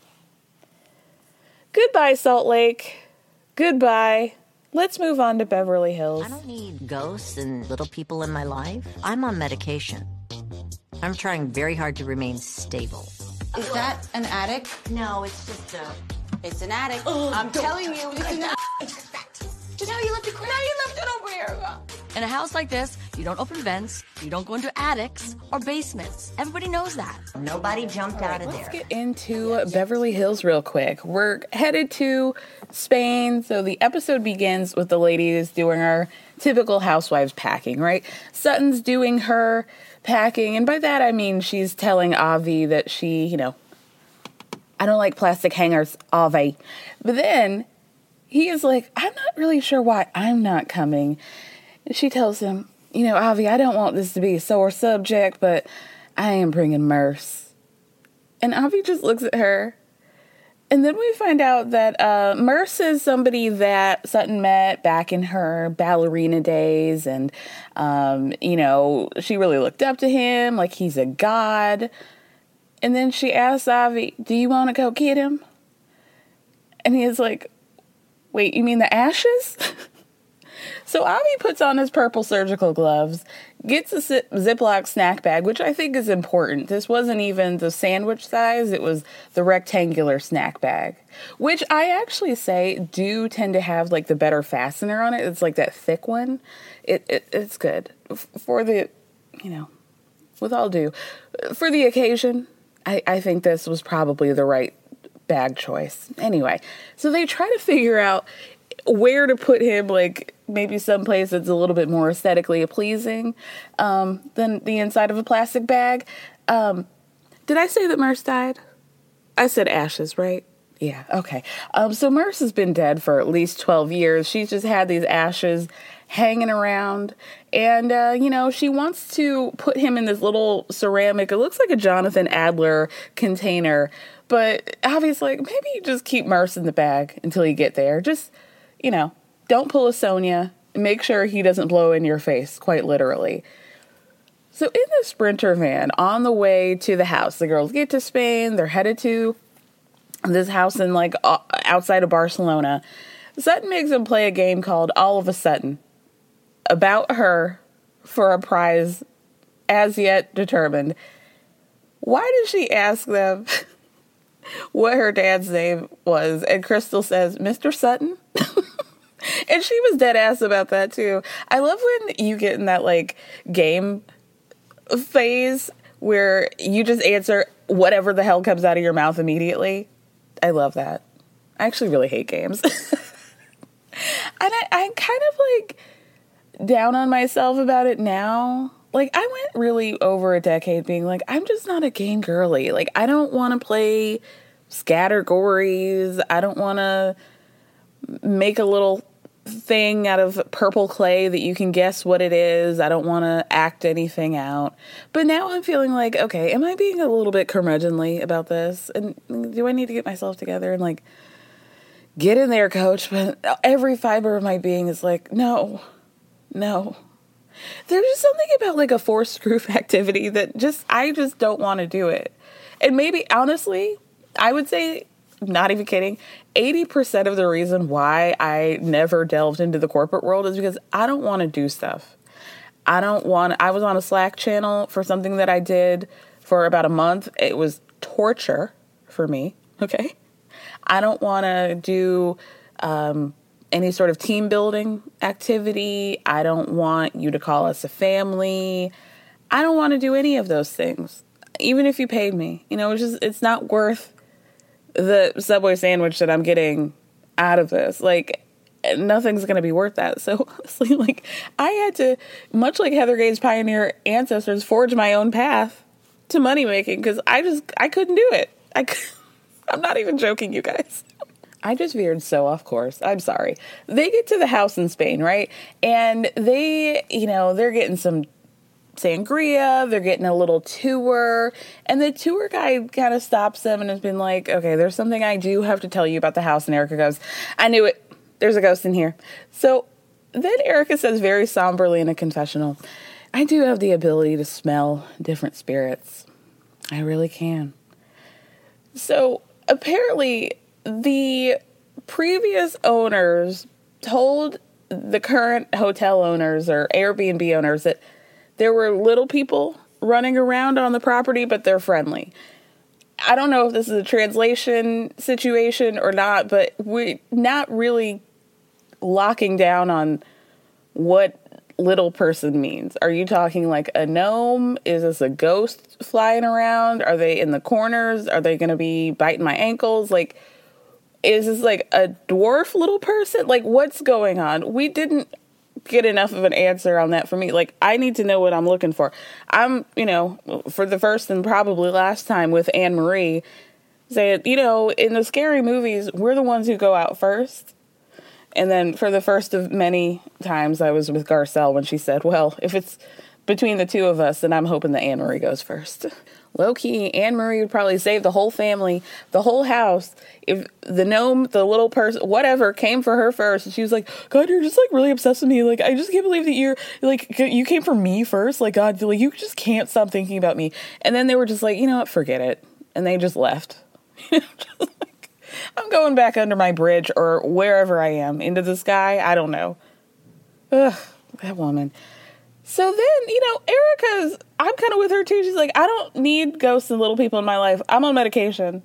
Goodbye, Salt Lake. Goodbye. Let's move on to Beverly Hills. I don't need ghosts and little people in my life. I'm on medication. I'm trying very hard to remain stable. Is that an attic? No, it's just a. It's an attic. Oh, I'm telling you, it's an attic. Just how you left it. Now you left it over here. In a house like this, you don't open vents, you don't go into attics or basements. Everybody knows that. Nobody jumped out of Let's there. Let's get into Beverly Hills real quick. We're headed to Spain. So the episode begins with the ladies doing our typical housewives packing, right? Sutton's doing her packing, and by that I mean she's telling Avi that she, you know, I don't like plastic hangers, Avi. But then he is like, I'm not really sure why I'm not coming. And she tells him, You know, Avi, I don't want this to be a sore subject, but I am bringing Merce. And Avi just looks at her. And then we find out that uh, Merce is somebody that Sutton met back in her ballerina days. And, um, you know, she really looked up to him like he's a god. And then she asks Avi, Do you want to go get him? And he is like, Wait, you mean the ashes? So Avi puts on his purple surgical gloves, gets a Ziploc snack bag, which I think is important. This wasn't even the sandwich size, it was the rectangular snack bag, which I actually say do tend to have like the better fastener on it. It's like that thick one. It, it it's good for the, you know, with all due, for the occasion. I, I think this was probably the right bag choice. Anyway, so they try to figure out where to put him, like maybe someplace that's a little bit more aesthetically pleasing um, than the inside of a plastic bag. Um, did I say that Merce died? I said ashes, right? Yeah, okay. Um, so Merce has been dead for at least 12 years. She's just had these ashes hanging around. And, uh, you know, she wants to put him in this little ceramic, it looks like a Jonathan Adler container. But obviously, like, maybe you just keep Merce in the bag until you get there. Just, you know, don't pull a Sonia. Make sure he doesn't blow in your face, quite literally. So, in the Sprinter van, on the way to the house, the girls get to Spain. They're headed to this house in like outside of Barcelona. Sutton makes them play a game called All of a Sudden about her for a prize as yet determined. Why did she ask them what her dad's name was? And Crystal says, Mr. Sutton. and she was dead ass about that too. I love when you get in that like game phase where you just answer whatever the hell comes out of your mouth immediately. I love that. I actually really hate games. and I, I'm kind of like down on myself about it now. Like, I went really over a decade being like, I'm just not a game girly. Like, I don't want to play scattergories. I don't want to make a little thing out of purple clay that you can guess what it is. I don't want to act anything out. But now I'm feeling like, okay, am I being a little bit curmudgeonly about this? And do I need to get myself together and like get in there, coach? But every fiber of my being is like, no, no. There's just something about like a forced group activity that just, I just don't want to do it. And maybe, honestly, I would say not even kidding, 80% of the reason why I never delved into the corporate world is because I don't want to do stuff. I don't want I was on a Slack channel for something that I did for about a month. It was torture for me, okay? I don't want to do um, any sort of team building activity. I don't want you to call us a family. I don't want to do any of those things. Even if you paid me. You know, it's just it's not worth the Subway sandwich that I'm getting out of this. Like, nothing's going to be worth that. So, honestly, like, I had to, much like Heather Gay's pioneer ancestors, forge my own path to money making because I just, I couldn't do it. I, I'm not even joking, you guys. I just veered so off course. I'm sorry. They get to the house in Spain, right? And they, you know, they're getting some sangria. They're getting a little tour. And the tour guide kind of stops them and has been like, okay, there's something I do have to tell you about the house. And Erica goes, I knew it. There's a ghost in here. So then Erica says very somberly in a confessional, I do have the ability to smell different spirits. I really can. So apparently, the previous owners told the current hotel owners or Airbnb owners that there were little people running around on the property, but they're friendly. I don't know if this is a translation situation or not, but we're not really locking down on what little person means. Are you talking like a gnome? Is this a ghost flying around? Are they in the corners? Are they going to be biting my ankles? Like, is this like a dwarf little person? Like, what's going on? We didn't get enough of an answer on that for me. Like I need to know what I'm looking for. I'm, you know, for the first and probably last time with Annemarie, saying, you know, in the scary movies, we're the ones who go out first. And then for the first of many times, I was with Garcelle when she said, "Well, if it's between the two of us, then I'm hoping that Annemarie goes first low key, Annemarie would probably save the whole family, the whole house, if the gnome, the little person, whatever, came for her first. And she was like, God, you're just like really obsessed with me. Like, I just can't believe that you're like, you came for me first. Like, God, like, you just can't stop thinking about me. And then they were just like, you know what, forget it. And they just left. I'm going back under my bridge or wherever I am into the sky. I don't know. Ugh, that woman. So then, you know, Erica's, I'm kind of with her too. She's like, I don't need ghosts and little people in my life. I'm on medication.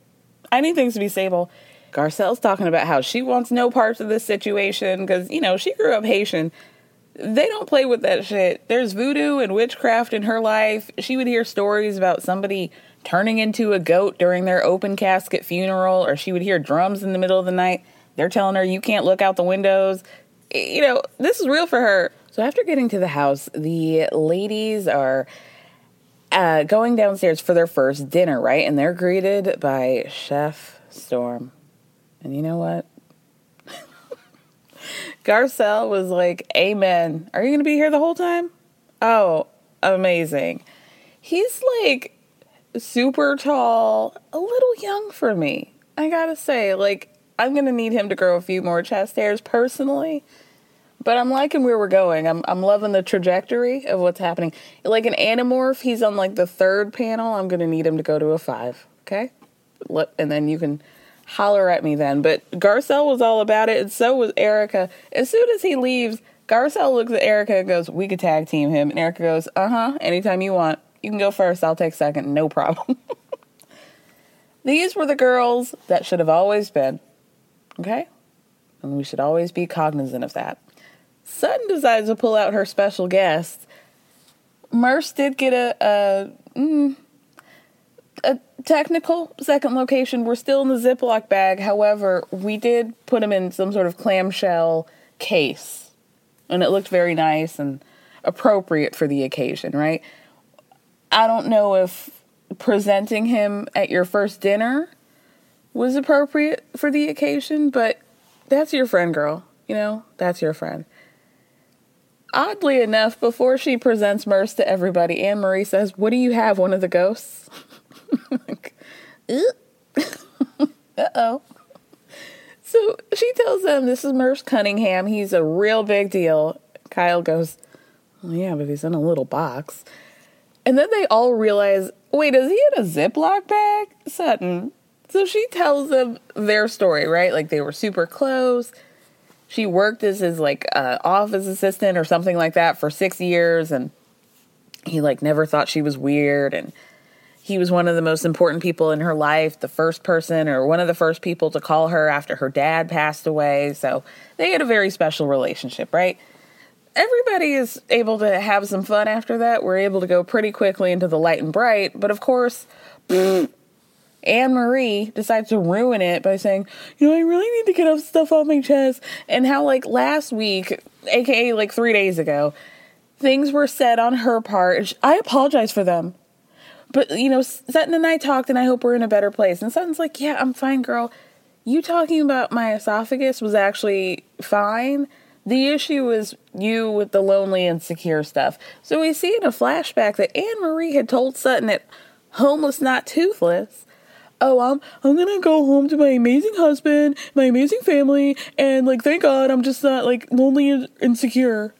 I need things to be stable. Garcelle's talking about how she wants no parts of this situation because, you know, she grew up Haitian. They don't play with that shit. There's voodoo and witchcraft in her life. She would hear stories about somebody turning into a goat during their open casket funeral, or she would hear drums in the middle of the night. They're telling her, you can't look out the windows. You know, this is real for her. So after getting to the house, the ladies are uh, going downstairs for their first dinner, right? And they're greeted by Chef Storm. And you know what? Garcelle was like, Amen. Are you going to be here the whole time? Oh, amazing. He's like super tall, a little young for me. I gotta say, like, I'm gonna need him to grow a few more chest hairs personally. But I'm liking where we're going. I'm I'm loving the trajectory of what's happening. Like an Animorph, he's on like the third panel. I'm gonna need him to go to a five. Okay, and then you can holler at me then. But Garcelle was all about it, and so was Erica. As soon as he leaves, Garcelle looks at Erica and goes, "We could tag team him." And Erica goes, "Uh huh. Anytime you want. You can go first. I'll take second. No problem." These were the girls that should have always been. Okay, and we should always be cognizant of that. Sutton decides to pull out her special guest. Merce did get a a, mm, a technical second location. We're still in the Ziploc bag. However, we did put him in some sort of clamshell case, and it looked very nice and appropriate for the occasion. Right? I don't know if presenting him at your first dinner was appropriate for the occasion, but that's your friend, girl. You know, that's your friend. Oddly enough, before she presents Merce to everybody, Annemarie says, What do you have? One of the ghosts? uh oh. So she tells them this is Merce Cunningham. He's a real big deal. Kyle goes, well, Yeah, but he's in a little box. And then they all realize, wait, is he in a Ziploc bag? Sutton. So she tells them their story, right? Like they were super close she worked as his like uh, office assistant or something like that for six years and he like never thought she was weird and he was one of the most important people in her life the first person or one of the first people to call her after her dad passed away. So they had a very special relationship right? Everybody is able to have some fun after that. We're able to go pretty quickly into the light and bright but of course Annemarie decides to ruin it by saying, you know, I really need to get up stuff off my chest. And how, like, last week, aka like three days ago, things were said on her part. I apologize for them. But, you know, Sutton and I talked, and I hope we're in a better place. And Sutton's like, yeah, I'm fine, girl. You talking about my esophagus was actually fine. The issue was you with the lonely, and insecure stuff. So we see in a flashback that Annemarie had told Sutton that homeless, not toothless, oh, I'm I'm gonna go home to my amazing husband, my amazing family, and like thank God I'm just not like lonely and insecure.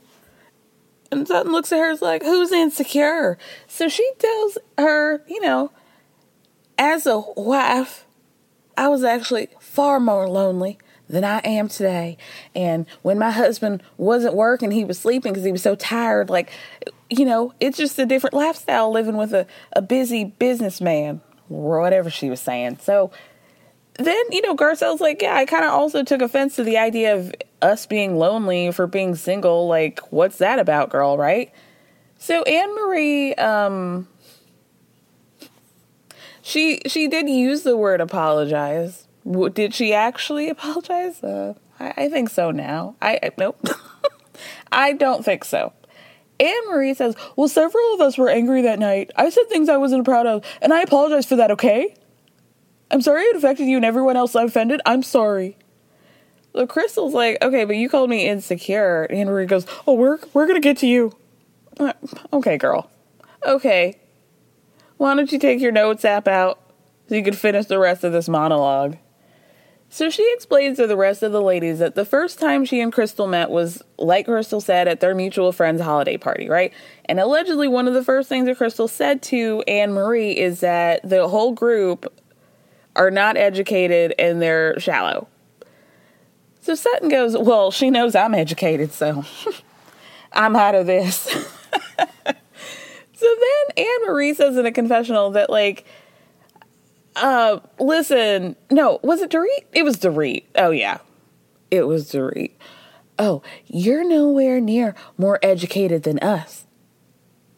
And Sutton looks at her as like, who's insecure? So she tells her, you know, as a wife, I was actually far more lonely than I am today. And when my husband wasn't working, he was sleeping because he was so tired. Like, you know, it's just a different lifestyle living with a, a busy businessman whatever she was saying. So then, you know, Garcelle's like, yeah, I kind of also took offense to the idea of us being lonely for being single. Like, what's that about, girl, right? So Annemarie, um, she she did use the word apologize. Did she actually apologize? Uh, I, I think so now. I, I nope. I don't think so. Annemarie says, Well, several of us were angry that night. I said things I wasn't proud of, and I apologize for that, okay? I'm sorry it affected you and everyone else I offended. I'm sorry. So Crystal's like, Okay, but you called me insecure. Annemarie goes, Oh, we're, we're gonna get to you. Okay, girl. Okay. Why don't you take your notes app out so you can finish the rest of this monologue? So she explains to the rest of the ladies that the first time she and Crystal met was, like Crystal said, at their mutual friend's holiday party, right? And allegedly, one of the first things that Crystal said to Annemarie is that the whole group are not educated and they're shallow. So Sutton goes, Well, she knows I'm educated, so I'm out of this. so then Annemarie says in a confessional that, like, uh, listen, no, was it Dorit? It was Dorit. Oh, yeah. It was Dorit. Oh, you're nowhere near more educated than us.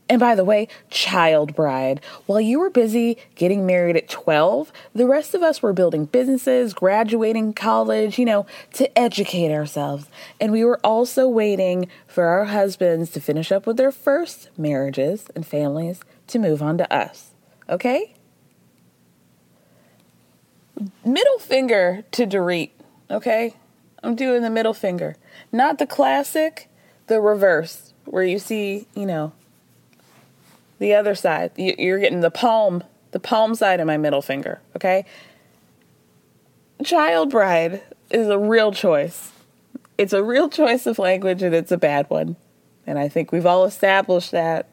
And by the way, child bride, while you were busy getting married at 12, the rest of us were building businesses, graduating college, you know, to educate ourselves. And we were also waiting for our husbands to finish up with their first marriages and families to move on to us. Okay? Middle finger to Dorit. Okay? I'm doing the middle finger. Not the classic, the reverse, where you see, you know, the other side. You're getting the palm, the palm side of my middle finger, okay? Child bride is a real choice. It's a real choice of language and it's a bad one. And I think we've all established that.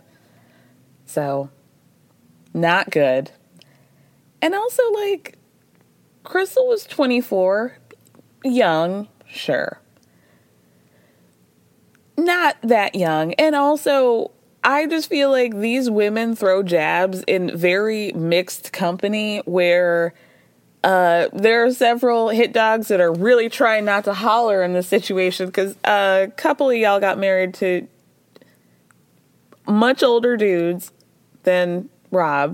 So, not good. And also, like, Crystal was 24, young, sure. Not that young. And also, I just feel like these women throw jabs in very mixed company where uh, there are several hit dogs that are really trying not to holler in this situation because a couple of y'all got married to much older dudes than Rob.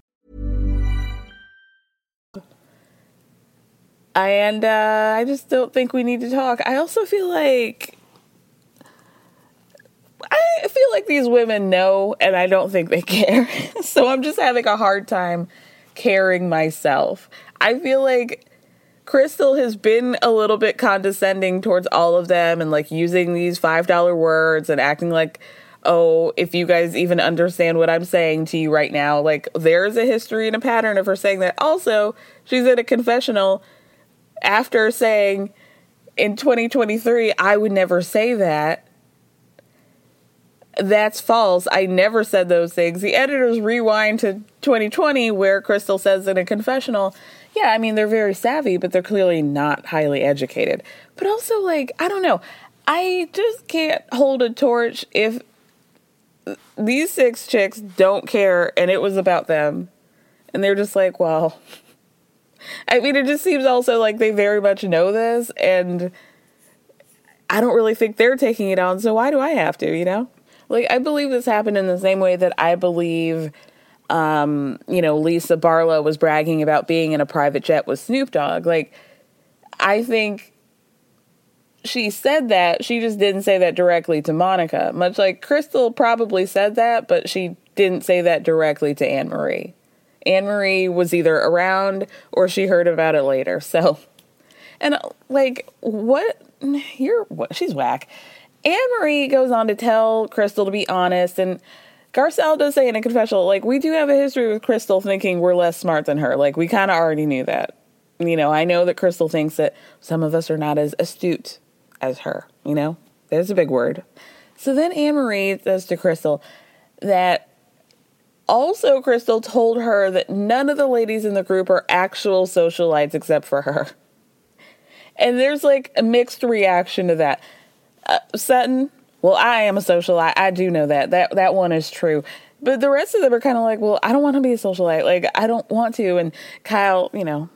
And uh, I just don't think we need to talk. I also feel like I feel like these women know, and I don't think they care. so I'm just having a hard time caring myself. I feel like Crystal has been a little bit condescending towards all of them and like using these $5 words and acting like, oh, if you guys even understand what I'm saying to you right now, like there's a history and a pattern of her saying that. Also, she's in a confessional after saying in 2023, I would never say that that's false. I never said those things. The editors rewind to 2020 where Crystal says in a confessional, yeah, I mean, they're very savvy, but they're clearly not highly educated. But also, like, I don't know. I just can't hold a torch if these six chicks don't care and it was about them. And they're just like, well, I mean, it just seems also like they very much know this and I don't really think they're taking it on. So why do I have to, you know? Like, I believe this happened in the same way that I believe, um, you know, Lisa Barlow was bragging about being in a private jet with Snoop Dogg. Like, I think she said that. She just didn't say that directly to Monica. Much like Crystal probably said that, but she didn't say that directly to Annemarie. Annemarie was either around or she heard about it later. So, and like, what? You're what? She's whack. Anne Marie goes on to tell Crystal to be honest, and Garcelle does say in a confessional, like, we do have a history with Crystal thinking we're less smart than her. Like, we kind of already knew that. You know, I know that Crystal thinks that some of us are not as astute as her, you know? There's a big word. So then Annemarie says to Crystal that also Crystal told her that none of the ladies in the group are actual socialites except for her. And there's like a mixed reaction to that uh, Sutton, well, I am a socialite. I do know that. That that one is true. But the rest of them are kind of like, well, I don't want to be a socialite. Like, I don't want to. And Kyle, you know,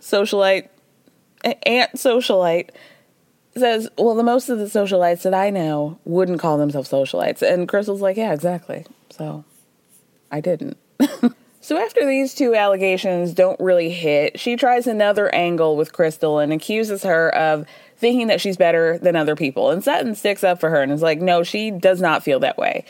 socialite, aunt socialite, says, well, the most of the socialites that I know wouldn't call themselves socialites. And Crystal's like, yeah, exactly. So I didn't. so after these two allegations don't really hit, she tries another angle with Crystal and accuses her of thinking that she's better than other people. And Sutton sticks up for her and is like, no, she does not feel that way.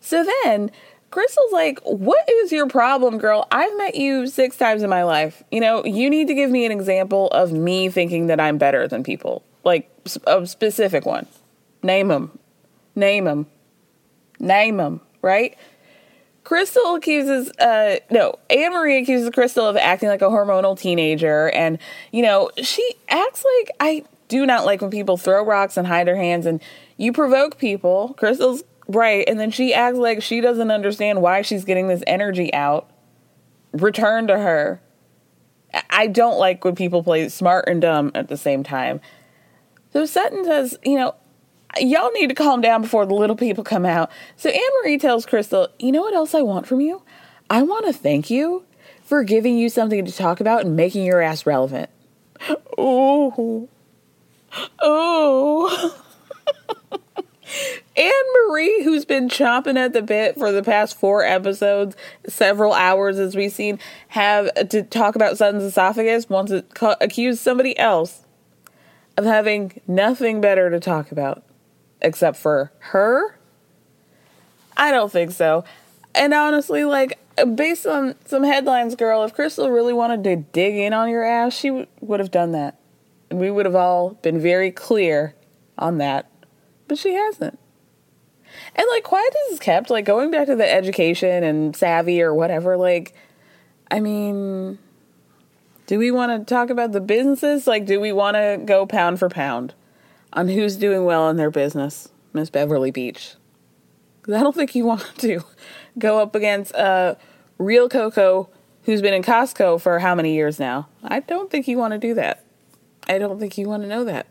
So then Crystal's like, What is your problem, girl? I've met you six times in my life. You know, you need to give me an example of me thinking that I'm better than people. Like a specific one. Name them. Name them. Name them, right? Crystal accuses, uh, no, Annemarie accuses Crystal of acting like a hormonal teenager. And, you know, she acts like I do not like when people throw rocks and hide their hands and you provoke people. Crystal's right. And then she acts like she doesn't understand why she's getting this energy out. Return to her. I don't like when people play smart and dumb at the same time. So Sutton says, you know, y'all need to calm down before the little people come out. So Anne Marie tells Crystal, you know what else I want from you? I want to thank you for giving you something to talk about and making your ass relevant. Oh, Oh. Annemarie, who's been chomping at the bit for the past four episodes, several hours as we've seen, have to talk about Sutton's esophagus, wants to ca- accuse somebody else of having nothing better to talk about except for her? I don't think so. And honestly, like, based on some headlines, girl, if Crystal really wanted to dig in on your ass, she w- would have done that. And we would have all been very clear on that. But she hasn't. And like quiet is kept, like going back to the education and savvy or whatever, like I mean do we want to talk about the businesses? Like do we want to go pound for pound on who's doing well in their business, Miss Beverly Beach? I don't think you want to go up against uh real Coco who's been in Costco for how many years now? I don't think you want to do that. I don't think you want to know that.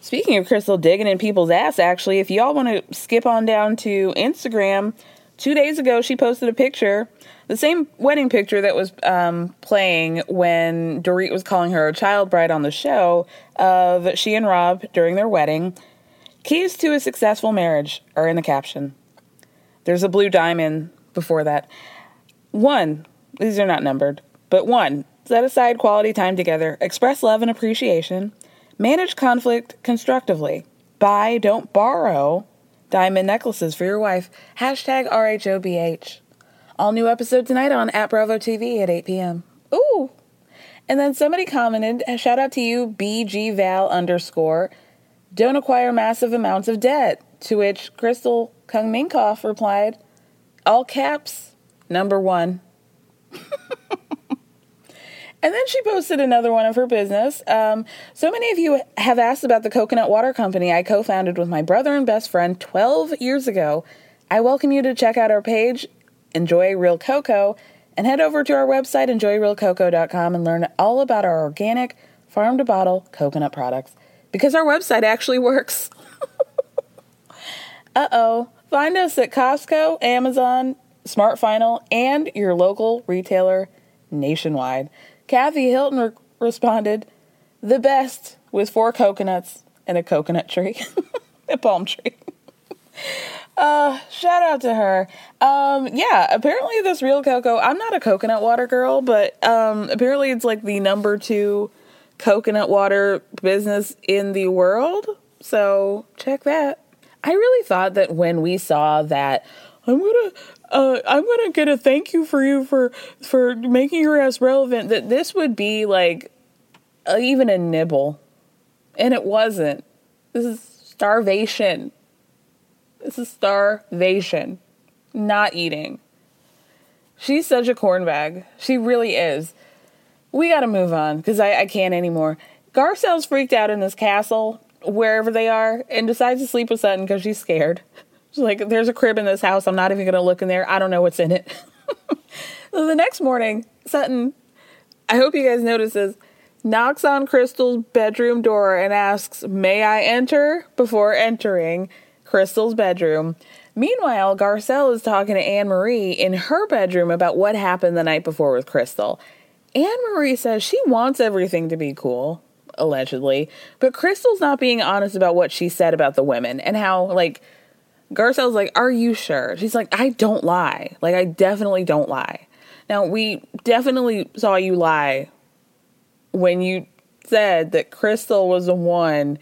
Speaking of Crystal digging in people's ass, actually, if y'all want to skip on down to Instagram, two days ago she posted a picture, the same wedding picture that was um, playing when Dorit was calling her a child bride on the show, of she and Rob during their wedding. Keys to a successful marriage are in the caption. There's a blue diamond before that. One, these are not numbered, but one, set aside quality time together, express love and appreciation. Manage conflict constructively. Buy, don't borrow diamond necklaces for your wife. Hashtag RHOBH. All new episode tonight on at Bravo TV at 8 p.m. Ooh. And then somebody commented, shout out to you, BGVal underscore, don't acquire massive amounts of debt. To which Crystal Kung Minkoff replied, all caps, number one. And then she posted another one of her business. Um, so many of you have asked about the coconut water company I co founded with my brother and best friend 12 years ago. I welcome you to check out our page, Enjoy Real Coco, and head over to our website, enjoyrealcoco.com, and learn all about our organic, farm to bottle coconut products. Because our website actually works. uh oh. Find us at Costco, Amazon, Smart Final, and your local retailer nationwide. Kathy Hilton re- responded, the best with four coconuts and a coconut tree, a palm tree. Uh, shout out to her. Um, yeah, apparently this real coco, I'm not a coconut water girl, but um, apparently it's like the number two coconut water business in the world. So check that. I really thought that when we saw that, I'm gonna uh, I'm gonna get a thank you for you for for making your ass relevant. That this would be like uh, even a nibble, and it wasn't. This is starvation. This is starvation, not eating. She's such a cornbag. She really is. We gotta move on because I, I can't anymore. Garcelle's freaked out in this castle, wherever they are, and decides to sleep with Sutton because she's scared. She's like, there's a crib in this house. I'm not even going to look in there. I don't know what's in it. so the next morning, Sutton, I hope you guys notice this, knocks on Crystal's bedroom door and asks, May I enter? before entering Crystal's bedroom. Meanwhile, Garcelle is talking to Annemarie in her bedroom about what happened the night before with Crystal. Annemarie says she wants everything to be cool, allegedly, but Crystal's not being honest about what she said about the women and how, like, Garcelle's like, Are you sure? She's like, I don't lie. Like, I definitely don't lie. Now, we definitely saw you lie when you said that Crystal was the one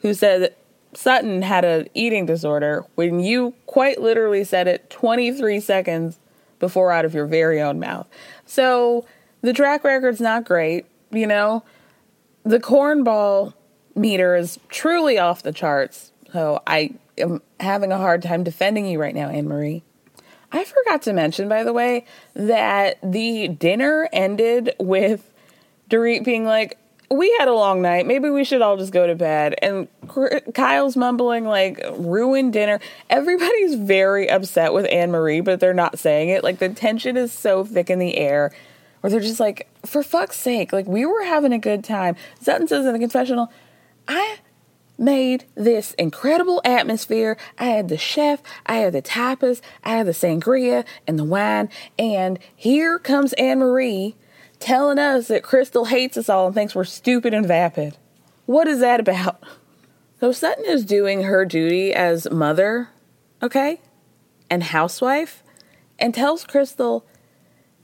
who said that Sutton had an eating disorder when you quite literally said it 23 seconds before out of your very own mouth. So the track record's not great, you know. The cornball meter is truly off the charts. So I am having a hard time defending you right now, Annemarie. I forgot to mention, by the way, that the dinner ended with Dorit being like, we had a long night. Maybe we should all just go to bed. And Kyle's mumbling, like, ruined dinner. Everybody's very upset with Annemarie, but they're not saying it. Like, the tension is so thick in the air where they're just like, for fuck's sake, like, we were having a good time. Sutton says in the confessional, I made this incredible atmosphere. I had the chef, I had the tapas, I had the sangria and the wine. And here comes Annemarie telling us that Crystal hates us all and thinks we're stupid and vapid. What is that about? So Sutton is doing her duty as mother okay, and housewife, and tells Crystal,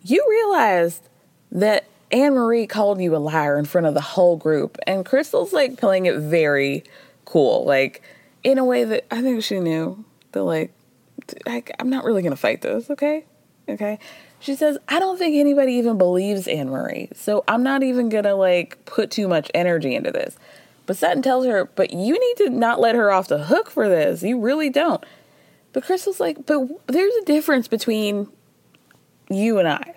You realized that Annemarie called you a liar in front of the whole group. And Crystal's like playing it very cool, like in a way that I think she knew that, like, like I'm not really gonna fight this, okay? Okay. She says, I don't think anybody even believes Annemarie, so I'm not even gonna like put too much energy into this. But Sutton tells her, but you need to not let her off the hook for this. You really don't. But Crystal's like, but there's a difference between you and I.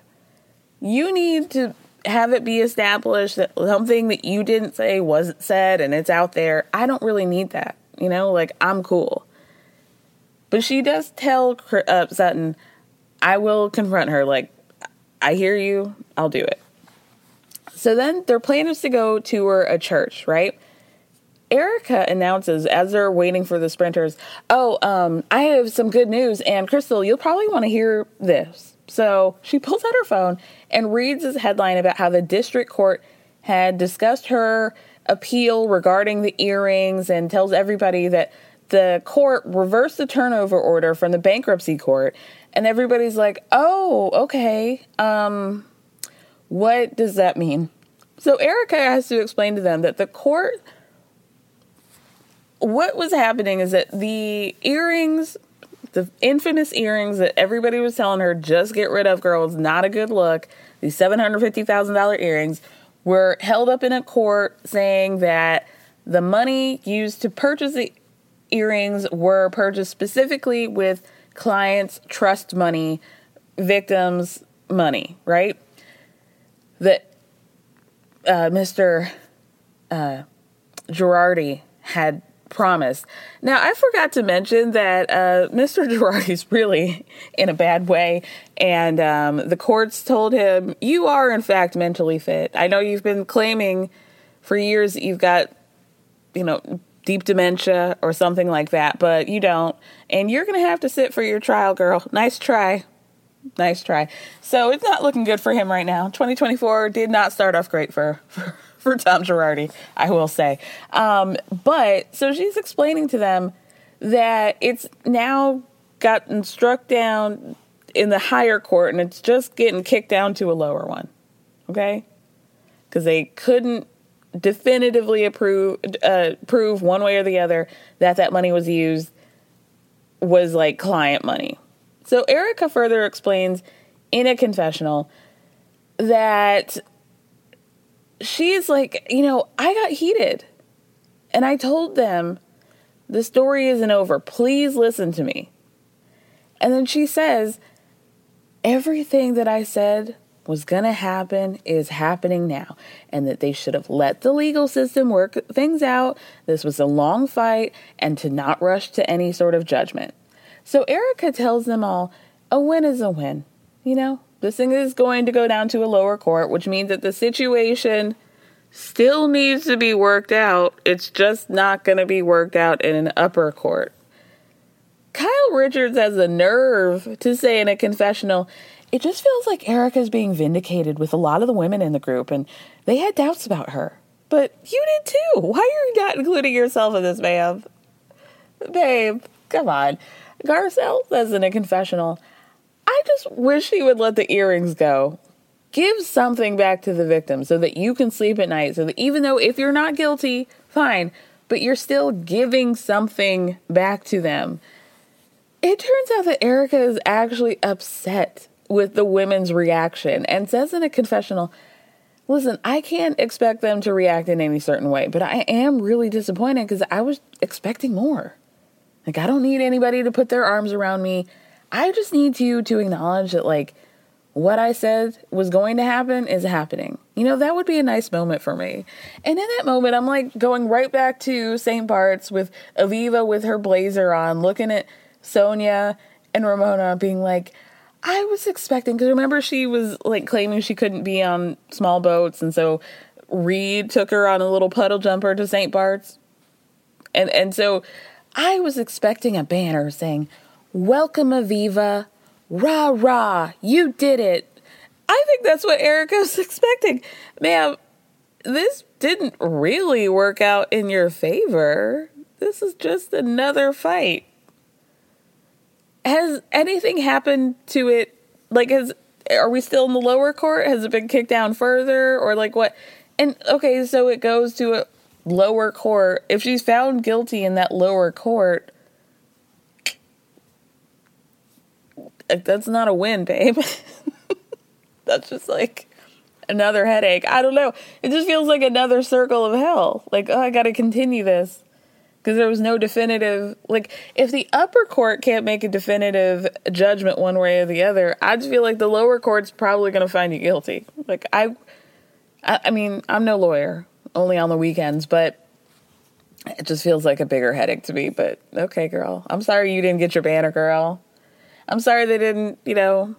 You need to have it be established that something that you didn't say wasn't said and it's out there. I don't really need that. You know, like I'm cool. But she does tell uh, Sutton, I will confront her. Like, I hear you. I'll do it. So then their plan is to go tour a church, right? Erica announces as they're waiting for the sprinters, Oh, um, I have some good news. And Crystal, you'll probably want to hear this. So she pulls out her phone and reads this headline about how the district court had discussed her appeal regarding the earrings and tells everybody that the court reversed the turnover order from the bankruptcy court. And everybody's like oh okay um what does that mean? So erica has to explain to them that the court what was happening is that the earrings the infamous earrings that everybody was telling her just get rid of girl it's not a good look these $750000 earrings were held up in a court saying that the money used to purchase the earrings were purchased specifically with clients' trust money, victims' money, right? That uh, Mr. Uh, Girardi had promised. Now, I forgot to mention that uh, Mr. Girardi's really in a bad way, and um, the courts told him, You are, in fact, mentally fit. I know you've been claiming for years that you've got, you know, deep dementia or something like that, but you don't. And you're going to have to sit for your trial, girl. Nice try. Nice try. So it's not looking good for him right now. 2024 did not start off great for, for, for Tom Girardi, I will say. Um, but so she's explaining to them that it's now gotten struck down in the higher court and it's just getting kicked down to a lower one. Okay? Because they couldn't definitively approve uh, prove one way or the other that that money was used was like client money. So Erica further explains in a confessional that she's like, you know, I got heated and I told them the story isn't over. Please listen to me. And then she says, everything that I said was going to happen is happening now, and that they should have let the legal system work things out. This was a long fight, and to not rush to any sort of judgment. So Erica tells them all a win is a win. You know, this thing is going to go down to a lower court, which means that the situation still needs to be worked out. It's just not going to be worked out in an upper court. Kyle Richards has the nerve to say in a confessional, it just feels like Erica's being vindicated with a lot of the women in the group, and they had doubts about her. But you did too. Why are you not including yourself in this, babe? Babe, come on. Garcelle says in a confessional, I just wish he would let the earrings go. Give something back to the victim so that you can sleep at night. So that even though if you're not guilty, fine, but you're still giving something back to them. It turns out that Erica is actually upset with the women's reaction and says in a confessional, Listen, I can't expect them to react in any certain way, but I am really disappointed because I was expecting more. Like, I don't need anybody to put their arms around me. I just need you to acknowledge that, like, what I said was going to happen is happening. You know, that would be a nice moment for me. And in that moment, I'm like going right back to St. Bart's with Aviva with her blazer on, looking at Sonja and Ramona being like, I was expecting because remember she was like claiming she couldn't be on small boats, and so Reid took her on a little puddle jumper to St. Bart's, and and so I was expecting a banner saying, "Welcome, Aviva, rah rah, you did it." I think that's what Erica was expecting, ma'am. This didn't really work out in your favor. This is just another fight. has anything happened to it? Like, has are we still in the lower court? Has it been kicked down further, or like what? And okay, so it goes to a lower court. If she's found guilty in that lower court, that's not a win, babe. that's just like another headache. I don't know. It just feels like another circle of hell. Like, oh, I got to continue this because there was no definitive like if the upper court can't make a definitive judgment one way or the other i just feel like the lower court's probably going to find you guilty like I, I i mean i'm no lawyer only on the weekends but it just feels like a bigger headache to me but okay girl i'm sorry you didn't get your banner girl i'm sorry they didn't you know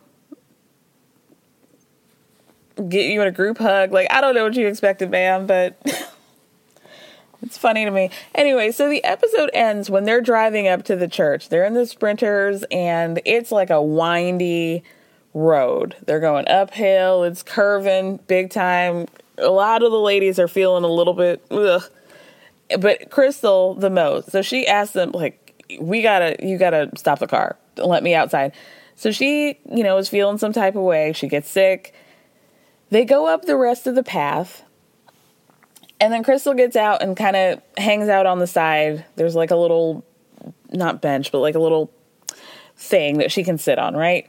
get you in a group hug like i don't know what you expected ma'am but It's funny to me. Anyway, so the episode ends when they're driving up to the church. They're in the sprinters and it's like a windy road. They're going uphill, it's curving big time. A lot of the ladies are feeling a little bit ugh. But Crystal the most. So she asks them like we got to you got to stop the car. Let me outside. So she, you know, is feeling some type of way. She gets sick. They go up the rest of the path and then Crystal gets out and kind of hangs out on the side. There's like a little, not bench, but like a little thing that she can sit on, right?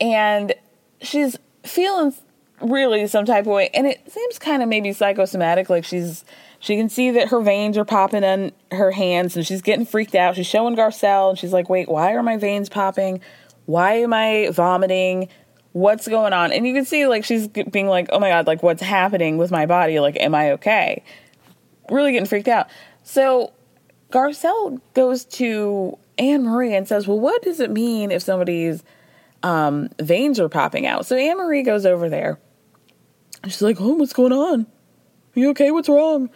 And she's feeling really some type of way. And it seems kind of maybe psychosomatic. Like she's, she can see that her veins are popping in her hands and she's getting freaked out. She's showing Garcelle and she's like, wait, why are my veins popping? Why am I vomiting? what's going on? And you can see like she's being like, oh my God, like what's happening with my body? Like, am I okay? Really getting freaked out. So Garcelle goes to Annemarie and says, well, what does it mean if somebody's um, veins are popping out? So Annemarie goes over there. She's like, oh, what's going on? Are you okay? What's wrong?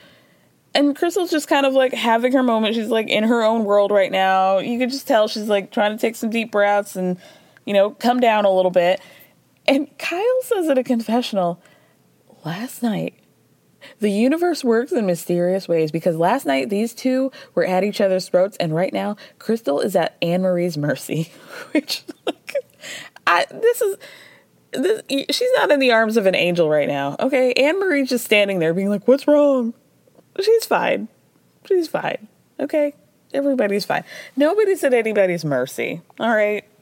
And Crystal's just kind of like having her moment. She's like in her own world right now. You can just tell she's like trying to take some deep breaths and, you know, come down a little bit. And Kyle says at a confessional, last night, the universe works in mysterious ways because last night these two were at each other's throats, and right now Crystal is at Annemarie's mercy. Which, like, I this is. This, she's not in the arms of an angel right now. Okay, Annemarie's just standing there being like, "What's wrong?" She's fine. She's fine. Okay, everybody's fine. Nobody's at anybody's mercy. All right.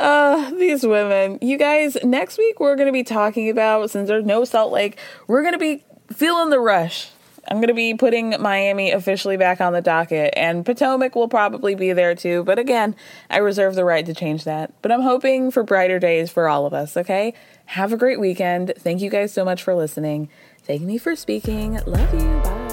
Uh, these women. You guys, next week we're going to be talking about, since there's no Salt Lake, we're going to be feeling the rush. I'm going to be putting Miami officially back on the docket, and Potomac will probably be there too. But again, I reserve the right to change that. But I'm hoping for brighter days for all of us, okay? Have a great weekend. Thank you guys so much for listening. Thank me for speaking. Love you. Bye.